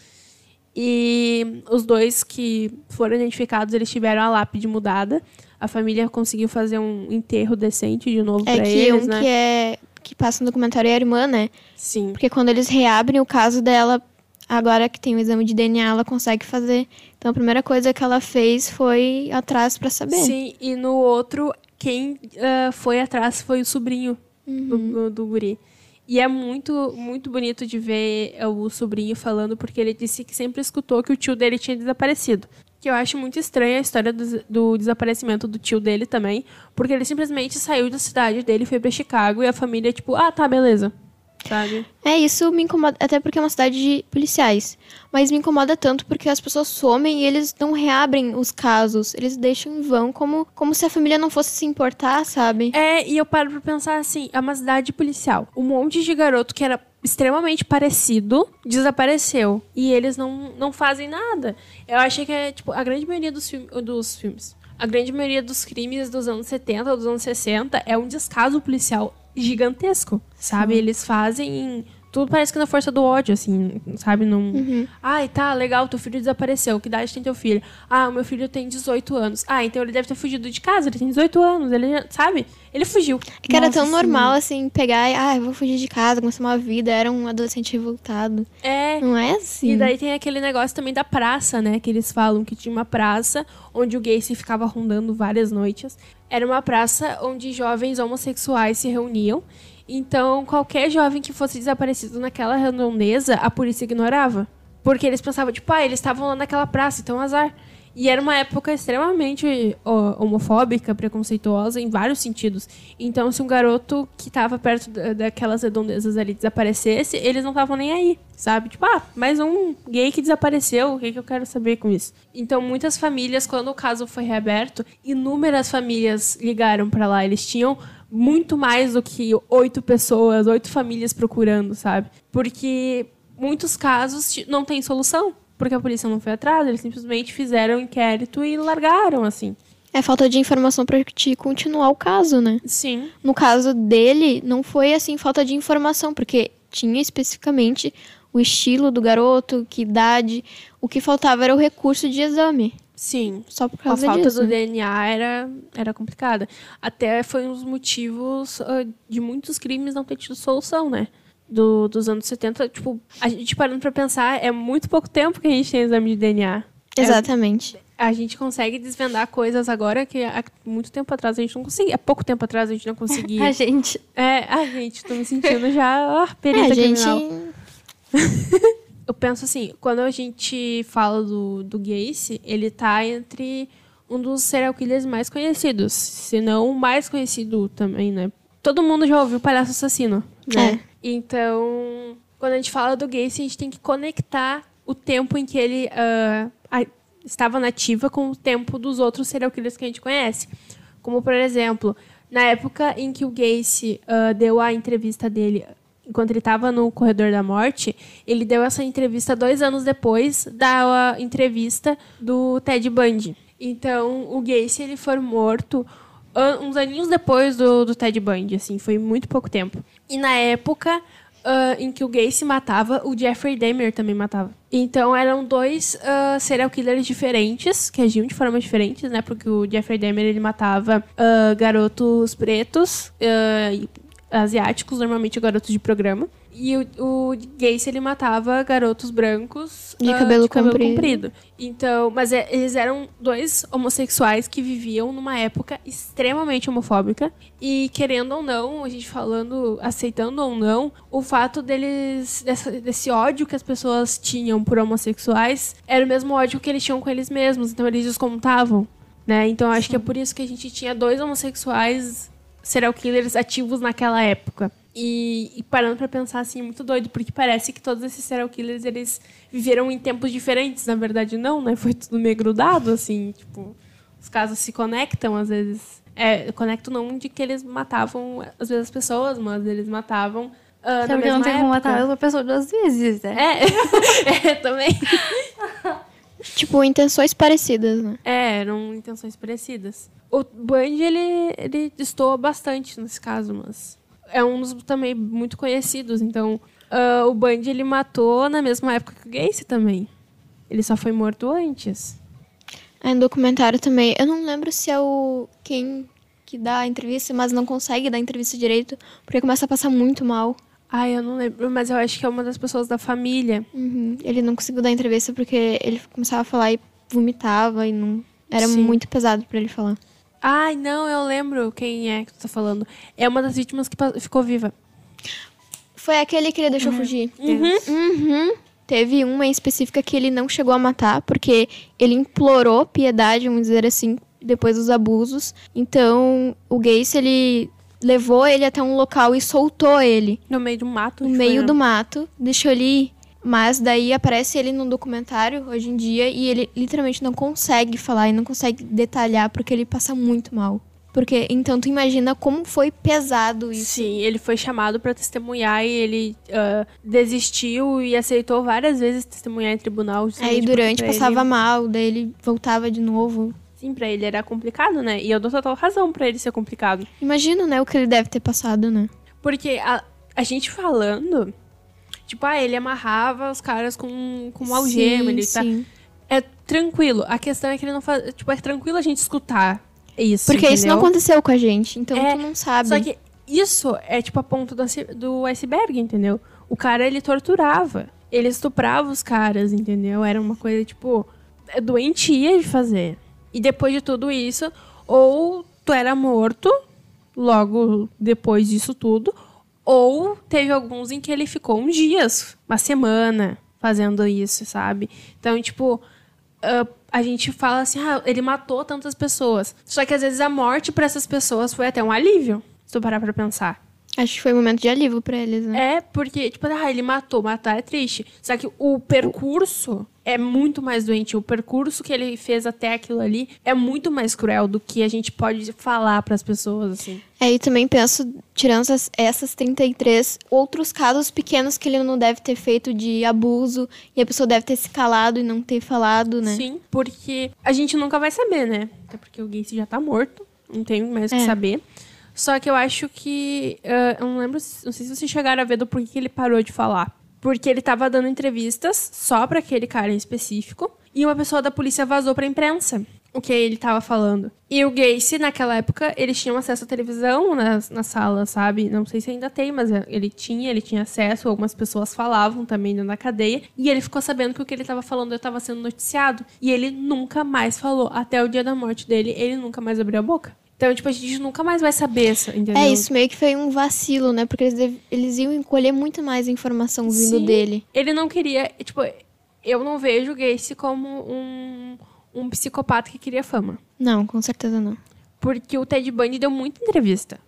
Speaker 2: E os dois que foram identificados, eles tiveram a lápide mudada. A família conseguiu fazer um enterro decente de novo
Speaker 3: É
Speaker 2: pra
Speaker 3: que
Speaker 2: eles,
Speaker 3: um
Speaker 2: né?
Speaker 3: que é. Que passa no documentário é a irmã, né?
Speaker 2: Sim.
Speaker 3: Porque quando eles reabrem o caso dela, agora que tem o exame de DNA, ela consegue fazer. Então a primeira coisa que ela fez foi atrás pra saber.
Speaker 2: Sim, e no outro, quem ah, foi atrás foi o sobrinho do,
Speaker 3: Uhum.
Speaker 2: do, do guri. E é muito, muito bonito de ver eh, o sobrinho falando, porque ele disse que sempre escutou que o tio dele tinha desaparecido. Que eu acho muito estranha a história do, do desaparecimento do tio dele também, porque ele simplesmente saiu da cidade dele, foi pra Chicago, e a família, tipo, ah, tá, beleza. Sabe?
Speaker 3: É, isso me incomoda, até porque é uma cidade de policiais. Mas me incomoda tanto porque as pessoas somem e eles não reabrem os casos. Eles deixam em vão como, como se a família não fosse se importar, sabe?
Speaker 2: É, e eu paro pra pensar assim, é uma cidade policial. Um monte de garoto que era extremamente parecido desapareceu. E eles não, não fazem nada. Eu achei que é, tipo, a grande maioria dos, filme, dos filmes. A grande maioria dos crimes dos anos 70 ou dos anos 60 é um descaso policial gigantesco, sabe? Eles fazem tudo parece que na força do ódio, assim, sabe? Não. Ai, tá, legal, teu filho desapareceu. Que idade tem teu filho? Ah, o meu filho tem 18 anos. Ah, então ele deve ter fugido de casa, ele tem 18 anos, ele, já- sabe? Ele fugiu.
Speaker 3: É que era
Speaker 2: Nossa,
Speaker 3: tão
Speaker 2: sim.
Speaker 3: normal, assim, pegar e, ah, eu vou fugir de casa, começar uma vida. Era um adolescente revoltado.
Speaker 2: É.
Speaker 3: Não é assim.
Speaker 2: E daí tem aquele negócio também da praça, né? Que eles falam que tinha uma praça onde o Gacy ficava rondando várias noites. Era uma praça onde jovens homossexuais se reuniam. Então, qualquer jovem que fosse desaparecido naquela redondeza, a polícia ignorava. Porque eles pensavam, tipo, ah, eles estavam lá naquela praça, então azar. E era uma época extremamente homofóbica, preconceituosa em vários sentidos. Então, se um garoto que tava perto da- daquelas redondezas ali desaparecesse, eles não estavam nem aí, sabe? Tipo, ah, mais um gay que desapareceu, o que, que eu quero saber com isso? Então, muitas famílias, quando o caso foi reaberto, inúmeras famílias ligaram pra lá. Eles tinham muito mais do que oito pessoas, oito famílias procurando, sabe? Porque muitos casos não tem solução. Porque a polícia não foi atrás, eles simplesmente fizeram um inquérito e largaram, assim.
Speaker 3: É falta de informação pra te continuar o caso, né?
Speaker 2: Sim.
Speaker 3: No caso dele, não foi assim falta de informação, porque tinha especificamente o estilo do garoto, que idade. O que faltava era o recurso de exame.
Speaker 2: Sim.
Speaker 3: Só por
Speaker 2: A
Speaker 3: causa
Speaker 2: falta
Speaker 3: disso.
Speaker 2: do DNA era, era complicada. Até foi um dos motivos ah, de muitos crimes não ter tido solução, né? Do, dos anos 70, tipo, a gente parando pra pensar, é muito pouco tempo que a gente tem exame de DNA.
Speaker 3: Exatamente.
Speaker 2: A gente consegue desvendar coisas agora que há muito tempo atrás a gente não conseguia. Há pouco tempo atrás a gente não conseguia.
Speaker 4: A gente.
Speaker 2: É, ai, gente, tô me sentindo já
Speaker 3: É,
Speaker 2: perita
Speaker 3: a gente.
Speaker 2: Eu penso assim, quando a gente fala do, do Gacy, ele tá entre um dos serial killers mais conhecidos. Se não o mais conhecido também, né? Todo mundo já ouviu Palhaço Assassino, né? Então, quando a gente fala do Gacy, a gente tem que conectar o tempo em que ele ah, a- estava nativa com o tempo dos outros serial killers que a gente conhece. Como, por exemplo, na época em que o Gacy ah, deu a entrevista dele enquanto ele estava no corredor da morte, ele deu essa entrevista dois anos depois da entrevista do Ted Bundy. Então, o Gacy ele foi morto uns aninhos depois do, do Ted Bundy, assim, foi muito pouco tempo. E na época ah, em que o Gacy matava, o Jeffrey Dahmer também matava. Então eram dois ah, serial killers diferentes, que agiam de formas diferentes, né? Porque o Jeffrey Dahmer ele matava ah, garotos pretos, asiáticos, normalmente garotos de programa. E o, o Gacy, ele matava garotos brancos
Speaker 3: De
Speaker 2: ah,
Speaker 3: cabelo
Speaker 2: comprido.
Speaker 3: comprido.
Speaker 2: Então, mas é- eles eram dois homossexuais que viviam numa época extremamente homofóbica. E querendo ou não, a gente falando, aceitando ou não, o fato deles, dessa- desse ódio que as pessoas tinham por homossexuais, era o mesmo ódio que eles tinham com eles mesmos. Então eles descontavam, né? Então acho que é por isso que a gente tinha dois homossexuais serial killers ativos naquela época. E, e parando pra pensar assim, é muito doido, porque parece que todos esses serial killers eles viveram em tempos diferentes. Na verdade, não, né? Foi tudo meio grudado, assim, tipo, os casos se conectam às vezes. É, conectam não de que eles matavam, às vezes, as pessoas, mas eles matavam. na
Speaker 4: Sabe que
Speaker 2: mesma
Speaker 4: não tem como
Speaker 2: época.
Speaker 4: matar uma pessoa duas vezes, né?
Speaker 2: É, é, também.
Speaker 3: Tipo, intenções parecidas, né?
Speaker 2: É, eram intenções parecidas. O Bundy, ele, ele destoa bastante nesse caso, mas é um dos também muito conhecidos. Então, ah, o Bundy, ele matou na mesma época que o Gacy também. Ele só foi morto antes.
Speaker 3: Aí no documentário também, eu não lembro se é o quem que dá a entrevista, mas não consegue dar a entrevista direito, porque começa a passar muito mal.
Speaker 2: Ai, eu não lembro, mas eu acho que é uma das pessoas da família.
Speaker 3: Uhum. Ele não conseguiu dar entrevista porque ele começava a falar e vomitava e não era
Speaker 2: Sim.
Speaker 3: muito pesado pra ele falar.
Speaker 2: Ai, não, eu lembro quem é que tu tá falando. É uma das vítimas que ficou viva.
Speaker 3: Foi aquele que ele deixou fugir. Uhum. Teve uma em específica que ele não chegou a matar, porque ele implorou piedade, vamos dizer assim, depois dos abusos. Então, o Gacy, ele levou ele até um local e soltou ele
Speaker 2: No meio do mato.
Speaker 3: no
Speaker 2: onde
Speaker 3: meio
Speaker 2: foi,
Speaker 3: do
Speaker 2: né?
Speaker 3: mato, deixou ele ir. Mas daí aparece ele no documentário hoje em dia e ele literalmente não consegue falar e não consegue detalhar porque ele passa muito mal. Porque então tu imagina como foi pesado isso.
Speaker 2: Sim, ele foi chamado pra testemunhar e ele ah, desistiu e aceitou várias vezes testemunhar em tribunal.
Speaker 3: Aí durante passava
Speaker 2: Ele,
Speaker 3: mal, daí ele voltava de novo.
Speaker 2: sim, pra ele era complicado, né? E eu dou total razão pra ele ser complicado.
Speaker 3: Imagina, né, o que ele deve ter passado, né?
Speaker 2: Porque a, a gente falando, tipo, ah, ele amarrava os caras com, com uma algema,
Speaker 3: sim,
Speaker 2: ele tá.
Speaker 3: sim.
Speaker 2: É tranquilo. A questão é que ele não faz. Tipo, é tranquilo a gente escutar isso.
Speaker 3: Porque isso não
Speaker 2: entendeu?
Speaker 3: aconteceu com a gente, então
Speaker 2: É,
Speaker 3: tu não sabe.
Speaker 2: Só que isso é tipo a ponta do iceberg, entendeu? O cara, ele torturava. Ele estuprava os caras, entendeu? Era uma coisa, tipo, é doentia de fazer. E depois de tudo isso, ou tu era morto logo depois disso tudo, ou teve alguns em que ele ficou uns dias, uma semana, fazendo isso, sabe? Então, tipo, ah, a gente fala assim, ah, ele matou tantas pessoas. Só que às vezes a morte pra essas pessoas foi até um alívio, se tu parar pra pensar.
Speaker 3: Acho que foi um momento de alívio pra eles, né?
Speaker 2: É, porque, tipo, ah, ele matou, matar é triste. Só que o percurso é muito mais doente. O percurso que ele fez até aquilo ali é muito mais cruel do que a gente pode falar pras pessoas, assim.
Speaker 3: É, e também penso, tirando essas, essas 33, outros casos pequenos que ele não deve ter feito de abuso e a pessoa deve ter se calado e não ter falado, né?
Speaker 2: Sim, porque a gente nunca vai saber, né? Até porque o Gacy já tá morto, não tem mais o que
Speaker 3: É.
Speaker 2: saber. Só que eu acho que. ah, eu não lembro, não sei se vocês chegaram a ver do porquê que ele parou de falar. Porque ele tava dando entrevistas só pra aquele cara em específico. E uma pessoa da polícia vazou pra imprensa o que ele tava falando. E o Gacy, naquela época, eles tinham acesso à televisão na, na sala, sabe? Não sei se ainda tem, mas ele tinha, ele tinha acesso. Algumas pessoas falavam também da cadeia. E ele ficou sabendo que o que ele tava falando estava sendo noticiado. E ele nunca mais falou. Até o dia da morte dele, ele nunca mais abriu a boca. Então, tipo, a gente nunca mais vai saber isso, entendeu?
Speaker 3: É, isso meio que foi um vacilo, né? Porque eles, dev- eles iam colher muito mais informação vindo
Speaker 2: Sim.
Speaker 3: dele.
Speaker 2: Ele não queria. Tipo, eu não vejo o Gacy como um, um psicopata que queria fama.
Speaker 3: Não, com certeza não.
Speaker 2: Porque o Ted Bundy deu muita entrevista.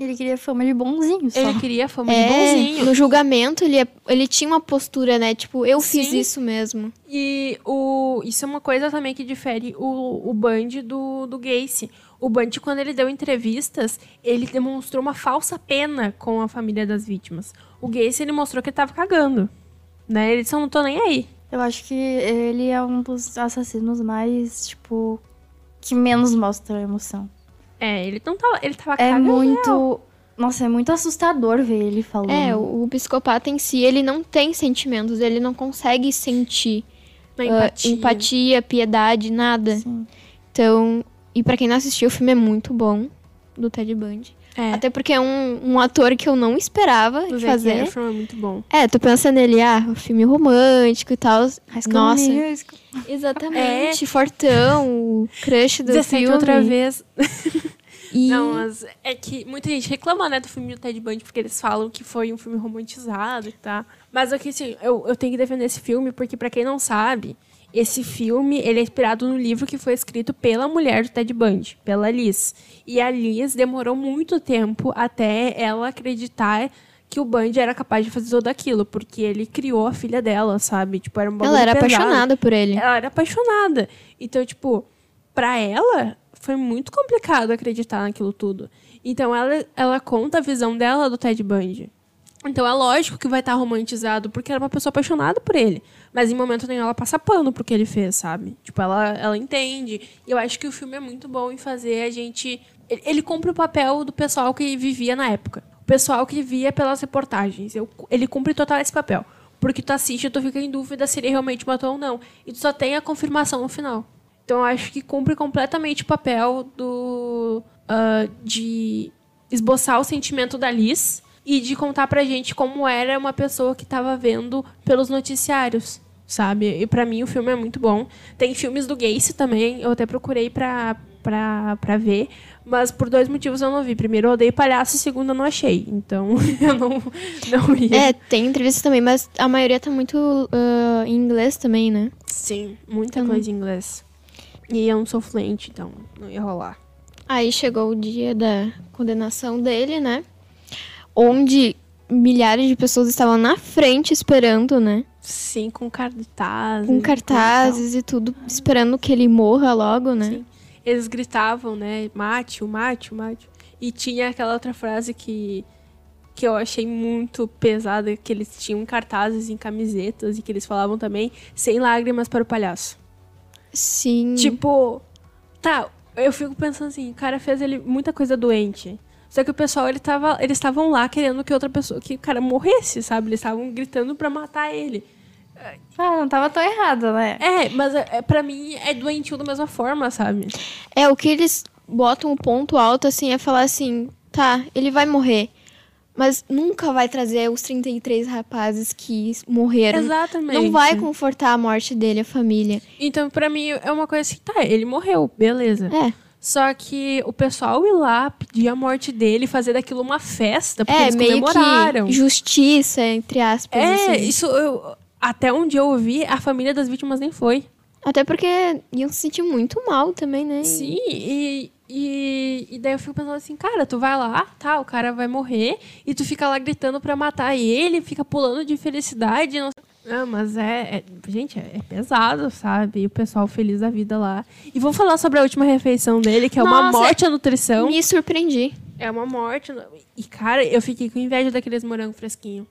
Speaker 4: Ele queria fama de bonzinho só.
Speaker 2: Ele queria fama de
Speaker 3: É,
Speaker 2: bonzinho.
Speaker 3: no julgamento ele, é- ele tinha uma postura, né? Tipo, eu fiz
Speaker 2: Sim.
Speaker 3: isso mesmo.
Speaker 2: E o, isso é uma coisa também que difere o, o Bundy do, do Gacy. O Bundy, quando ele deu entrevistas, ele demonstrou uma falsa pena com a família das vítimas. O Gacy, ele mostrou que ele tava cagando. Né? Ele só não tô nem aí.
Speaker 4: Eu acho que ele é um dos assassinos mais, tipo, que menos mostra emoção.
Speaker 2: É, ele não tava. Ele tava
Speaker 4: É
Speaker 2: cagando.
Speaker 4: muito. Nossa, é muito assustador ver ele falando.
Speaker 3: É, o, o psicopata em si, ele não tem sentimentos, ele não consegue sentir ah,
Speaker 2: empatia.
Speaker 3: empatia, piedade, nada.
Speaker 4: Sim.
Speaker 3: Então, e pra quem não assistiu, o filme é muito bom, do Ted Bundy.
Speaker 2: É.
Speaker 3: Até porque é um, um ator que eu não esperava
Speaker 2: O Zac
Speaker 3: fazer.
Speaker 2: Efron é muito bom.
Speaker 3: É, tu pensa nele, ah, o filme romântico e tal. Nossa.
Speaker 4: Musical.
Speaker 3: Exatamente. Fortão, o crush do
Speaker 2: 17
Speaker 3: filme.
Speaker 2: outra vez.
Speaker 3: E...
Speaker 2: Não, mas é que muita gente reclama, né, do filme do Ted Bundy, porque eles falam que foi um filme romantizado e tá. Mas aqui, assim, eu, eu tenho que defender esse filme, porque pra quem não sabe, esse filme, ele é inspirado no livro que foi escrito pela mulher do Ted Bundy, pela Liz. E a Liz demorou muito tempo até ela acreditar que o Bundy era capaz de fazer tudo aquilo, porque ele criou a filha dela, sabe? Tipo, era um bagulho
Speaker 3: Ela era
Speaker 2: pesado.
Speaker 3: apaixonada por ele.
Speaker 2: Ela era apaixonada. Então, tipo, pra ela, foi muito complicado acreditar naquilo tudo. Então, ela, ela conta a visão dela do Ted Bundy. Então, é lógico que vai estar romantizado, porque era uma pessoa apaixonada por ele. Mas, em momento nenhum, ela passa pano pro que ele fez, sabe? Tipo, ela, ela entende. E eu acho que o filme é muito bom em fazer a gente... Ele, ele cumpre o papel do pessoal que vivia na época. O pessoal que via pelas reportagens. Eu- ele cumpre total esse papel. Porque tu assiste e tu fica em dúvida se ele realmente matou ou não. E tu só tem a confirmação no final. Então eu acho que cumpre completamente o papel do. ah, de esboçar o sentimento da Liz e de contar pra gente como era uma pessoa que tava vendo pelos noticiários, sabe? E pra mim o filme é muito bom. Tem filmes do Gacy também, eu até procurei pra, pra, pra ver, mas por dois motivos eu não vi. Primeiro, eu odeio palhaço, e segundo, eu não achei. Então eu não, não ia.
Speaker 3: É, tem entrevistas também, mas a maioria tá muito ah, em inglês também, né?
Speaker 2: Sim, muita
Speaker 3: Então-
Speaker 2: coisa em inglês. E eu não sou fluente, então não ia rolar.
Speaker 3: Aí chegou o dia da condenação dele, né? Onde milhares de pessoas estavam na frente esperando, né?
Speaker 2: Sim, com cartazes.
Speaker 3: Com cartazes e tudo, esperando que ele morra logo, né?
Speaker 2: Sim. Eles gritavam, né? Mate, o mate, o mate. E tinha aquela outra frase que, que eu achei muito pesada, que eles tinham cartazes em camisetas e que eles falavam também, sem lágrimas para o palhaço.
Speaker 3: Sim.
Speaker 2: Tipo, tá, eu fico pensando assim, o cara fez ele muita coisa doente. Só que o pessoal, ele tava, eles estavam lá querendo que outra pessoa, que o cara morresse, sabe? Eles estavam gritando pra matar ele.
Speaker 4: Ah, não tava tão errado, né?
Speaker 2: É, mas é, pra mim é doentio da mesma forma, sabe?
Speaker 3: É, o que eles botam o ponto alto, assim, é falar assim, tá, ele vai morrer. Mas nunca vai trazer os 33 rapazes que morreram.
Speaker 2: Exatamente.
Speaker 3: Não vai confortar a morte dele, a família.
Speaker 2: Então, pra mim, é uma coisa assim, tá, ele morreu, beleza.
Speaker 3: É.
Speaker 2: Só que o pessoal ir lá pedir a morte dele, fazer daquilo uma festa, porque
Speaker 3: É,
Speaker 2: eles
Speaker 3: meio
Speaker 2: comemoraram.
Speaker 3: que justiça, entre aspas.
Speaker 2: É,
Speaker 3: assim.
Speaker 2: isso eu, até onde eu ouvi, a família das vítimas nem foi.
Speaker 3: Até porque iam se sentir muito mal também, né?
Speaker 2: Sim, e, e, e daí eu fico pensando assim, cara, tu vai lá, tá, o cara vai morrer, e tu fica lá gritando pra matar ele, fica pulando de felicidade. Não, não mas é, é- Gente, é, é pesado, sabe? E o pessoal feliz da vida lá. E vamos falar sobre a última refeição dele, que é uma
Speaker 3: Nossa,
Speaker 2: morte à nutrição.
Speaker 3: Me surpreendi.
Speaker 2: É uma morte. E, cara, eu fiquei com inveja daqueles morangos fresquinhos.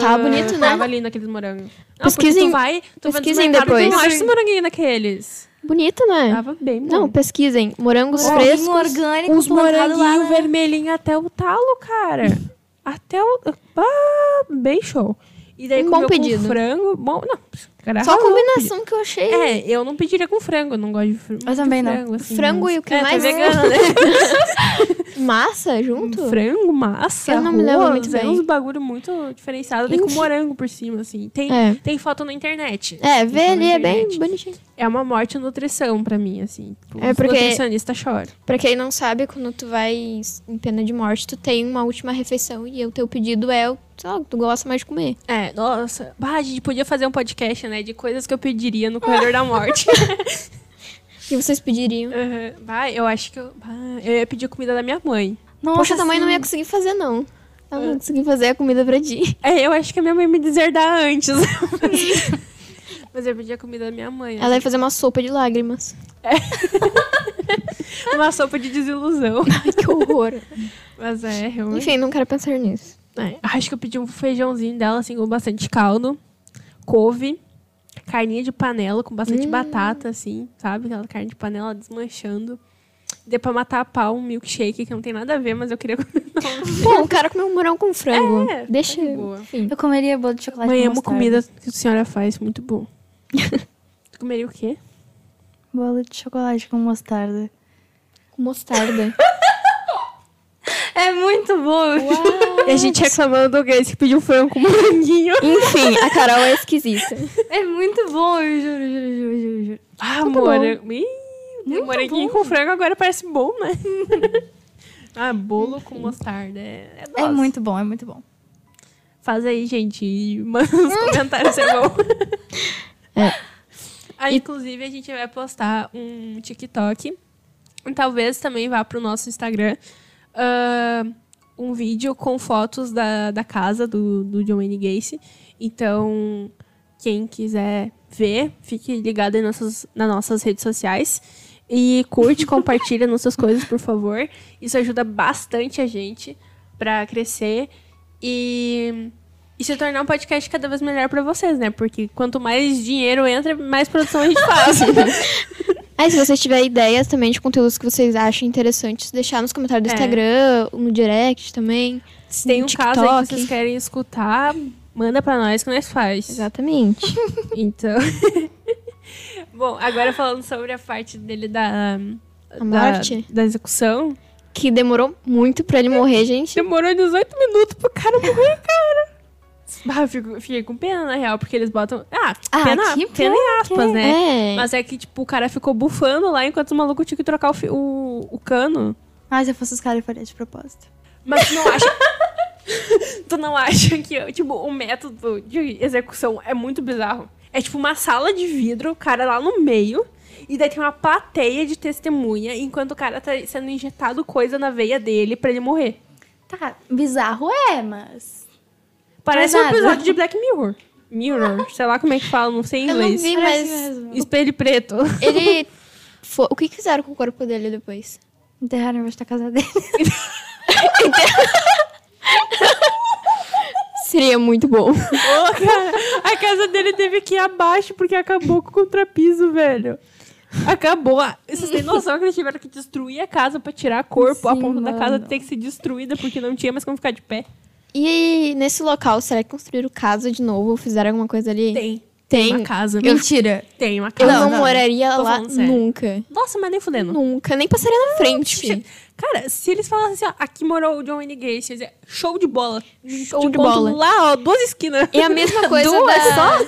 Speaker 3: Tava
Speaker 2: Ah,
Speaker 3: bonito, né?
Speaker 2: Tava lindo aqueles morangos.
Speaker 3: Pesquisem-
Speaker 2: tu vai, tu
Speaker 3: pesquisem
Speaker 2: tu
Speaker 3: depois.
Speaker 2: não acha esse moranguinho daqueles.
Speaker 3: Bonito, né?
Speaker 2: Tava bem bom.
Speaker 3: Não, pesquisem. Morangos
Speaker 4: Moranguinho
Speaker 3: frescos.
Speaker 4: orgânico lá,
Speaker 2: moranguinhos
Speaker 4: né?
Speaker 2: vermelhinhos até o talo, cara. até o... Ah, bem show. E daí
Speaker 3: Um bom
Speaker 2: comeu com
Speaker 3: pedido.
Speaker 2: frango. Bom, não. Cara,
Speaker 3: Só a combinação que eu achei.
Speaker 2: É, eu não pediria com frango. Eu não gosto de fr- muito
Speaker 4: também não.
Speaker 2: frango. Assim,
Speaker 3: Frango
Speaker 2: mas-
Speaker 3: e o que
Speaker 2: é, é
Speaker 3: mais?
Speaker 2: vegana, né?
Speaker 3: Massa junto?
Speaker 2: frango, massa,
Speaker 3: Eu não me lembro muito
Speaker 2: é
Speaker 3: bem.
Speaker 2: uns bagulho muito diferenciado. Daí com morango por cima, assim. Tem,
Speaker 3: É.
Speaker 2: tem foto na internet.
Speaker 3: É,
Speaker 2: Tem
Speaker 3: vê ali, é bem bonitinho.
Speaker 2: É uma morte nutrição pra mim, assim. Tipo,
Speaker 3: É porque-
Speaker 2: nutricionista chora.
Speaker 3: Pra quem não sabe, quando tu vai em pena de morte, tu tem uma última refeição e o teu pedido é sei lá, tu gosta mais de comer.
Speaker 2: É, nossa. Bah, a gente podia fazer um podcast, né? De coisas que eu pediria no corredor da morte.
Speaker 3: O que vocês pediriam?
Speaker 2: Uhum. Bah, eu acho que eu. bah, eu ia pedir comida da minha mãe.
Speaker 4: Nossa,
Speaker 3: Poxa, tua mãe não ia conseguir fazer, não. Ela não ia conseguir fazer a comida pra ti.
Speaker 2: É, eu acho que a minha mãe ia me deserdar antes. Mas eu pedi a comida da minha mãe.
Speaker 3: Ela ia fazer uma sopa de lágrimas.
Speaker 2: Uma sopa de desilusão.
Speaker 3: Ai, que horror.
Speaker 2: Mas é, realmente.
Speaker 3: Enfim, não quero pensar nisso.
Speaker 2: É, acho que eu pedi um feijãozinho dela, assim, com bastante caldo, couve, carninha de panela com bastante batata, assim, sabe? Aquela carne de panela desmanchando. Deu pra matar a pau um milkshake, que não tem nada a ver, mas eu queria comer.
Speaker 3: Pô, o cara comeu um morão com frango.
Speaker 2: É,
Speaker 3: Deixa.
Speaker 2: tá de boa.
Speaker 3: Enfim.
Speaker 4: Eu comeria bolo de chocolate
Speaker 2: Mãe,
Speaker 4: com
Speaker 2: amo comida que a senhora faz, muito bom. Tu comeria o quê?
Speaker 4: Bolo de chocolate com mostarda.
Speaker 3: Com mostarda.
Speaker 4: É muito bom.
Speaker 2: E a gente reclamando do Gacy que pediu frango com moranguinho.
Speaker 3: Enfim, a Carol é esquisita.
Speaker 4: É muito bom, eu juro, juro, juro, juro, juro.
Speaker 2: Ah,
Speaker 3: Muito
Speaker 2: morango. Ih,
Speaker 4: Muito
Speaker 2: moranguinho
Speaker 4: bom.
Speaker 2: com frango agora parece bom, né? ah, bolo com mostarda. É, é,
Speaker 4: É muito bom, é muito bom.
Speaker 2: Faz aí, gente. e Manda nos comentários é bom.
Speaker 3: É.
Speaker 2: Ah, inclusive, a gente vai postar um TikTok. E talvez também vá pro nosso Instagram. Ah, um vídeo com fotos da, da casa do, do John Wayne Gacy. Então, quem quiser ver, fique ligado nas nossas, nas nossas redes sociais. E curte, compartilha nossas coisas, por favor. Isso ajuda bastante a gente pra crescer e, e se tornar um podcast cada vez melhor pra vocês, né? Porque quanto mais dinheiro entra, mais produção a gente faz.
Speaker 3: Aí, se vocês tiverem ideias também de conteúdos que vocês acham interessantes, deixar nos comentários do
Speaker 2: É.
Speaker 3: Instagram, no direct também.
Speaker 2: se tem um
Speaker 3: No
Speaker 2: caso aí que
Speaker 3: TikTok.
Speaker 2: vocês querem escutar, manda pra nós que nós faz.
Speaker 3: Exatamente.
Speaker 2: Então. Bom, agora falando sobre a parte dele da. da,
Speaker 3: morte?
Speaker 2: da execução.
Speaker 3: que demorou muito pra ele morrer, gente.
Speaker 2: Demorou 18 minutos pro cara morrer, cara. Ah, eu fico- fiquei com pena, na real, porque eles botam. Ah,
Speaker 4: Ah,
Speaker 2: pena,
Speaker 4: que
Speaker 2: pena em aspas, né?
Speaker 3: É.
Speaker 2: Mas é que, tipo, o cara ficou bufando lá enquanto o maluco tinha que trocar o, o, o cano.
Speaker 4: Ah, se eu fosse os caras, eu faria de propósito.
Speaker 2: Mas tu não acha. tu não acha que, tipo, o método de execução é muito bizarro? É tipo uma sala de vidro, o cara lá no meio, e daí tem uma plateia de testemunha enquanto o cara tá sendo injetado coisa na veia dele pra ele morrer.
Speaker 4: Tá, bizarro é, mas.
Speaker 2: Parece um
Speaker 4: Mas nada.
Speaker 2: episódio de Black Mirror. Mirror, sei lá como é que fala, não sei em
Speaker 3: Eu não
Speaker 2: inglês.
Speaker 3: vi, mas.
Speaker 2: Espelho preto.
Speaker 3: ele... fo- O que fizeram com o corpo dele depois?
Speaker 4: Enterraram embaixo da casa dele.
Speaker 3: Seria muito bom.
Speaker 2: Ô, cara, a casa dele teve que ir abaixo porque acabou com o contrapiso, velho. Acabou. Vocês têm noção que eles tiveram que destruir a casa pra tirar corpo a
Speaker 4: Sim,
Speaker 2: ponto da casa
Speaker 4: mano.
Speaker 2: ter que ser destruída porque não tinha mais como ficar de pé?
Speaker 3: E nesse local, será que construíram casa de novo? Fizeram alguma coisa ali?
Speaker 2: Tem.
Speaker 3: Tem.
Speaker 2: uma casa.
Speaker 4: Mentira.
Speaker 2: Tem uma
Speaker 3: Eu
Speaker 2: casa.
Speaker 3: não,
Speaker 4: não,
Speaker 3: moraria lá nunca.
Speaker 2: Nossa, mas nem fudendo.
Speaker 3: Nunca. Nem passaria na frente.
Speaker 2: Tipo, cara, se eles falassem assim, ó, aqui morou o John Wayne Gacy, eu dizer, show de bola.
Speaker 3: Show de
Speaker 2: encontro
Speaker 3: bola.
Speaker 2: Lá, ó, duas esquinas.
Speaker 3: E a mesma coisa
Speaker 2: Duas
Speaker 3: da,
Speaker 2: só?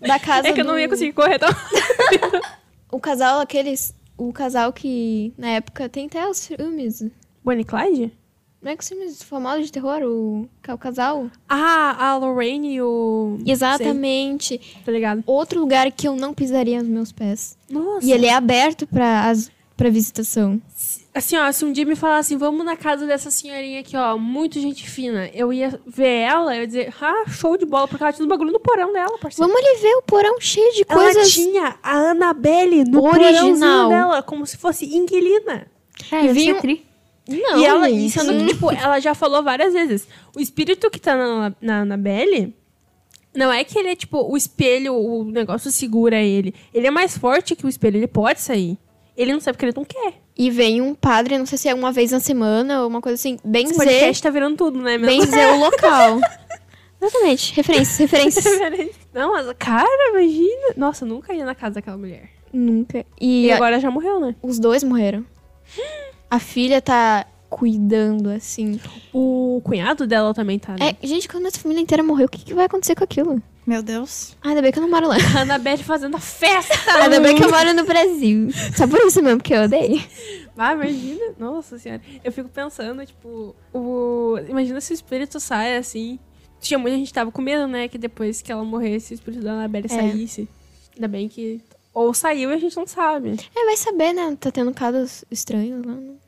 Speaker 3: da casa
Speaker 2: É que eu não
Speaker 3: do-
Speaker 2: ia conseguir correr tão...
Speaker 3: O casal, aqueles... O casal que, na época, tem até os filmes.
Speaker 2: Bonnie Clyde?
Speaker 3: Não é que os filmes famosos de terror? O, o casal?
Speaker 2: Ah, a Lorraine e o...
Speaker 3: Exatamente.
Speaker 2: Sei, tá ligado?
Speaker 3: Outro lugar que eu não pisaria nos meus pés.
Speaker 2: Nossa.
Speaker 3: E ele é aberto pra, as, pra visitação.
Speaker 2: Assim, ó, se um dia me falassem, vamos na casa dessa senhorinha aqui, ó, muito gente fina, eu ia ver ela, eu ia dizer, ah, show de bola, porque ela tinha um bagulho no porão dela, parceiro.
Speaker 3: Vamos ali ver o porão cheio de
Speaker 2: Ela
Speaker 3: coisas.
Speaker 2: tinha a Annabelle no
Speaker 3: Original.
Speaker 2: porãozinho dela, como se fosse inquilina.
Speaker 4: É,
Speaker 3: E vinha-. Não,
Speaker 2: e ela,
Speaker 3: gente.
Speaker 2: sendo que, tipo, ela já falou várias vezes, o espírito que tá na, na Annabelle, não é que ele é, tipo, o espelho, o negócio segura ele. Ele é mais forte que o espelho, ele pode sair. Ele não sabe porque ele não quer.
Speaker 3: E vem um padre, não sei se é uma vez na semana ou uma coisa assim,
Speaker 2: Esse
Speaker 3: benzer,
Speaker 2: podcast tá virando tudo, né, meu?
Speaker 3: benzer o local. Exatamente. Referências, referências.
Speaker 2: Não, mas, cara, imagina. Nossa, eu nunca ia na casa daquela mulher.
Speaker 3: Nunca.
Speaker 2: E,
Speaker 3: E, a-
Speaker 2: agora já morreu, né?
Speaker 3: os dois morreram. A filha tá cuidando, assim.
Speaker 2: O cunhado dela também tá, né?
Speaker 3: É, gente, quando essa família inteira morreu, o que, que vai acontecer com aquilo?
Speaker 4: Meu Deus.
Speaker 3: Ah, ainda bem que eu não moro lá.
Speaker 2: A Annabelle fazendo a festa.
Speaker 3: Ainda bem que eu moro no Brasil. Só por isso mesmo que eu odeio.
Speaker 2: Ah, imagina. Nossa senhora. Eu fico pensando, tipo, o... imagina se o espírito sai assim. Tinha muita gente que tava com medo, né? Que depois que ela morresse, o espírito da Annabelle
Speaker 3: É.
Speaker 2: saísse. Ainda bem que. Ou saiu e a gente não sabe.
Speaker 3: É, vai saber, né? Tá tendo casos estranhos lá. Não,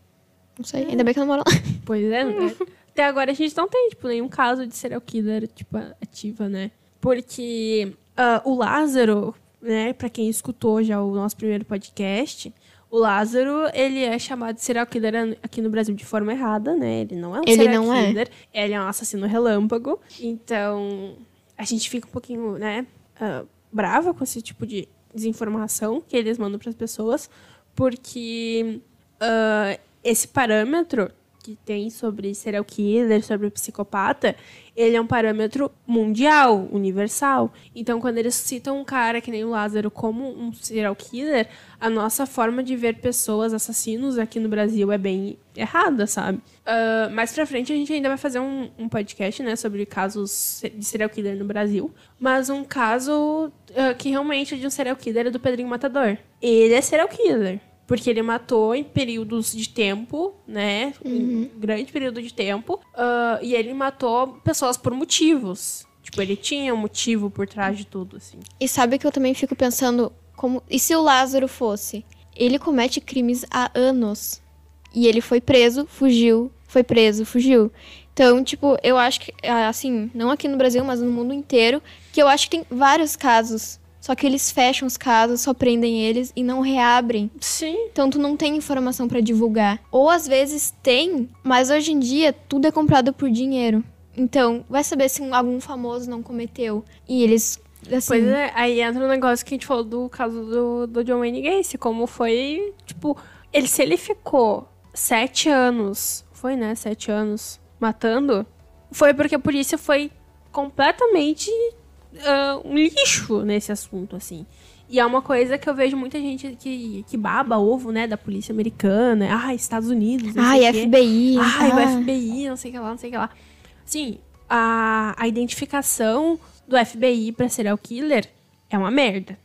Speaker 3: não sei. Ainda bem que eu não moro lá.
Speaker 2: Pois é, né? Até agora a gente não tem, tipo, nenhum caso de serial killer, tipo, ativa, né? Porque ah, o Lázaro, né, pra quem escutou já o nosso primeiro podcast, o Lázaro, ele é chamado de serial killer aqui no Brasil de forma errada, né? Ele não é um
Speaker 3: Ele
Speaker 2: serial
Speaker 3: não é.
Speaker 2: killer, ele é um assassino relâmpago. Então, a gente fica um pouquinho, né, ah, brava com esse tipo de desinformação que eles mandam pras pessoas, porque ah, esse parâmetro que tem sobre serial killer, sobre psicopata, ele é um parâmetro mundial, universal. Então, quando eles citam um cara que nem o Lázaro como um serial killer, a nossa forma de ver pessoas assassinos aqui no Brasil é bem errada, sabe? Uh, mais pra frente a gente ainda vai fazer um, um, podcast, né, sobre casos de serial killer no Brasil. Mas um caso uh, que realmente é de um serial killer é do Pedrinho Matador. Ele é serial killer. Porque ele matou em períodos de tempo, né? Uhum. Em grande período de tempo. Uh, e ele matou pessoas por motivos. Tipo, ele tinha um motivo por trás de tudo, assim.
Speaker 3: E sabe que eu também fico pensando, como e se o Lázaro fosse? Ele comete crimes há anos. E ele foi preso, fugiu, foi preso, fugiu. Então, tipo, eu acho que, assim, não aqui no Brasil, mas no mundo inteiro, que eu acho que tem vários casos só que eles fecham os casos, só prendem eles e não reabrem.
Speaker 2: Sim.
Speaker 3: Então tu não tem informação para divulgar. Ou às vezes tem, mas hoje em dia tudo é comprado por dinheiro. Então, vai saber se algum famoso não cometeu. E eles. Assim...
Speaker 2: Pois é, aí entra um negócio que a gente falou do caso do, do John Wayne Gacy. Como foi, tipo, ele, se ele ficou sete anos, foi, né? Sete anos matando, foi porque a polícia foi completamente uh, um lixo nesse assunto, assim. E é uma coisa que eu vejo muita gente que, que baba ovo, né, da polícia americana. Ah, Estados Unidos.
Speaker 3: Ai, FBI.
Speaker 2: Ai, ah. o FBI, não sei o que lá, não sei o que lá. Sim, a, a identificação do FBI pra serial killer é uma merda.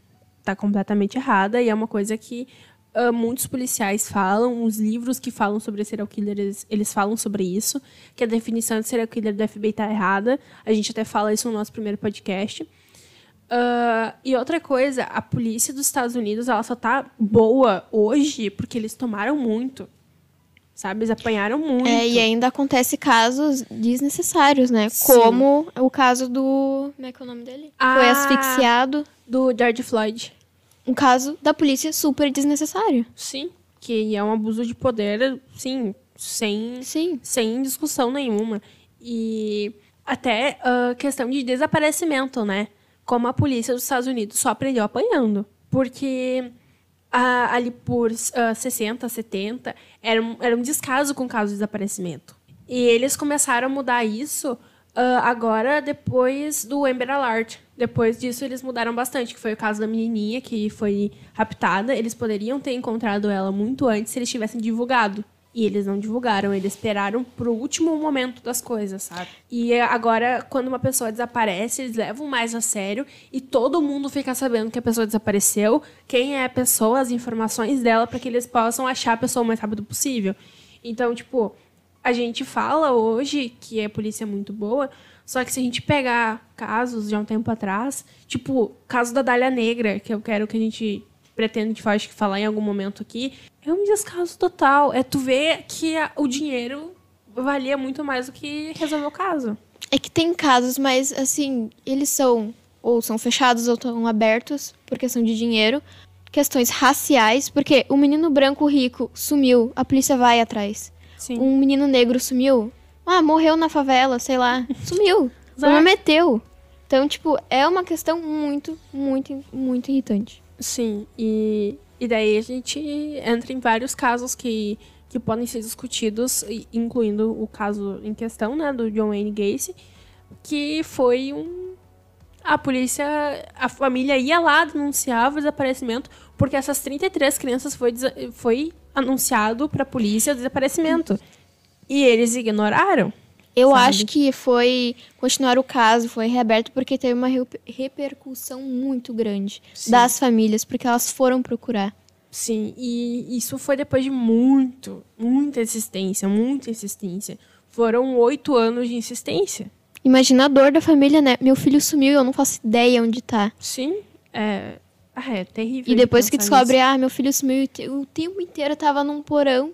Speaker 2: Tá completamente errada e é uma coisa que Uh, muitos policiais falam, os livros que falam sobre serial killer, eles, eles, falam sobre isso, que a definição de serial killer do FBI está errada. A gente até fala isso no nosso primeiro podcast. Uh, e outra coisa, a polícia dos Estados Unidos, ela só tá boa hoje porque eles tomaram muito. Sabe? Eles apanharam muito.
Speaker 3: É, e ainda acontece casos desnecessários, né? Sim. Como o caso do. Como é que é o nome dele? Ah, Foi asfixiado.
Speaker 2: Do George Floyd
Speaker 3: um caso da polícia super desnecessário.
Speaker 2: Sim, que é um abuso de poder, sim, sem,
Speaker 3: sim.
Speaker 2: sem discussão nenhuma. E até a uh, questão de desaparecimento, né? Como a polícia dos Estados Unidos só aprendeu apanhando. Porque uh, ali por uh, 60, 70, era um, era um descaso com o caso de desaparecimento. E eles começaram a mudar isso Uh, agora, depois do Amber Alert. Depois disso, eles mudaram bastante, que foi o caso da menininha que foi raptada. Eles poderiam ter encontrado ela muito antes se eles tivessem divulgado. E eles não divulgaram, eles esperaram pro último momento das coisas, sabe? E agora, quando uma pessoa desaparece, eles levam mais a sério e todo mundo fica sabendo que a pessoa desapareceu, quem é a pessoa, as informações dela, para que eles possam achar a pessoa o mais rápido possível. Então, tipo, a gente fala hoje que a polícia é muito boa, só que se a gente pegar casos de há um tempo atrás, tipo, caso da Dália Negra, que eu quero que a gente pretende acho que falar em algum momento aqui, é um descaso total. É tu ver que a, o dinheiro valia muito mais do que resolver o caso.
Speaker 3: É que tem casos, mas assim, eles são ou são fechados ou estão abertos por questão de dinheiro. Questões raciais, porque o menino branco rico sumiu, a polícia vai atrás. Sim. Um menino negro sumiu. Ah, morreu na favela, sei lá. Sumiu. meteu. Então, tipo, é uma questão muito, muito, muito irritante.
Speaker 2: Sim, e, e daí a gente entra em vários casos que, que podem ser discutidos, incluindo o caso em questão, né, do John Wayne Gacy, que foi um... A polícia, a família ia lá, denunciava o desaparecimento, porque essas 33 crianças foi, foi anunciado para a polícia o desaparecimento. E eles ignoraram.
Speaker 3: Eu sabe? acho que foi continuar o caso, foi reaberto porque teve uma repercussão muito grande Sim. das famílias, porque elas foram procurar.
Speaker 2: Sim, e isso foi depois de muito, muita insistência, muita insistência. Foram oito anos de insistência.
Speaker 3: Imagina a dor da família, né? Meu filho sumiu e eu não faço ideia onde tá.
Speaker 2: Sim, é, ah, é terrível.
Speaker 3: E depois que descobre, nisso. ah, meu filho sumiu o tempo inteiro tava num porão.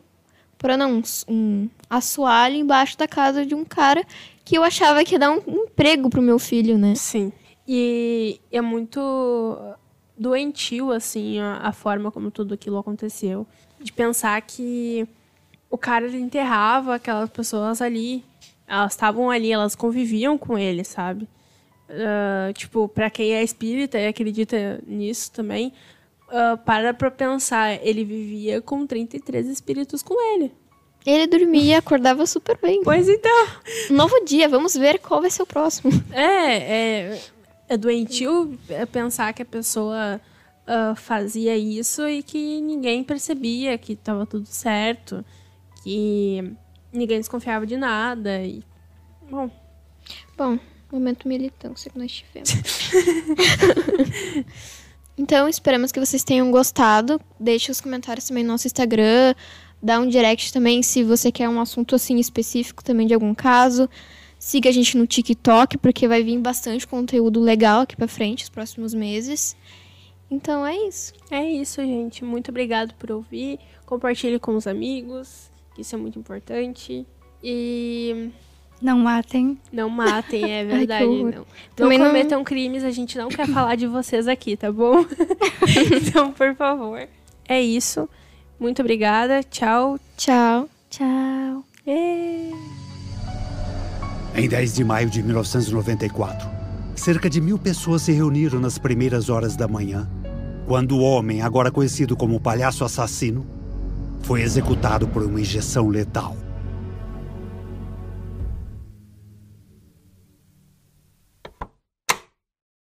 Speaker 3: Porão não, um, assoalho embaixo da casa de um cara que eu achava que ia dar um emprego pro meu filho, né?
Speaker 2: Sim. E é muito doentio, assim, a, a, forma como tudo aquilo aconteceu. De pensar que o cara ele enterrava aquelas pessoas ali. Elas estavam ali, elas conviviam com ele, sabe? uh, tipo, para quem é espírita e acredita nisso também, uh, para pra pensar, ele vivia com 33 espíritos com ele.
Speaker 3: Ele dormia, acordava super bem.
Speaker 2: Pois então.
Speaker 3: Novo dia, vamos ver qual vai ser o próximo.
Speaker 2: É, é, é doentio é pensar que a pessoa ah, fazia isso e que ninguém percebia que tava tudo certo, que ninguém desconfiava de nada. E, bom,
Speaker 3: Bom, momento militância que nós tivemos. então, esperamos que vocês tenham gostado. Deixe os comentários também no nosso Instagram. Dá um direct também se você quer um assunto assim específico também de algum caso. Siga a gente no TikTok, porque vai vir bastante conteúdo legal aqui pra frente, os próximos meses. Então é isso.
Speaker 2: é isso, gente. Muito obrigado por ouvir. Compartilhe com os amigos, isso é muito importante. E
Speaker 4: Não matem.
Speaker 2: não matem, é verdade.
Speaker 3: horror.
Speaker 2: não.
Speaker 3: Também
Speaker 2: não
Speaker 3: não-
Speaker 2: cometam crimes, a gente não quer falar de vocês aqui, tá bom? então, por favor. É isso. Muito obrigada. Tchau.
Speaker 3: Tchau.
Speaker 4: Tchau.
Speaker 5: Em 10 de maio de 1994, cerca de mil pessoas se reuniram nas primeiras horas da manhã, quando o homem, agora conhecido como o palhaço assassino, foi executado por uma injeção letal.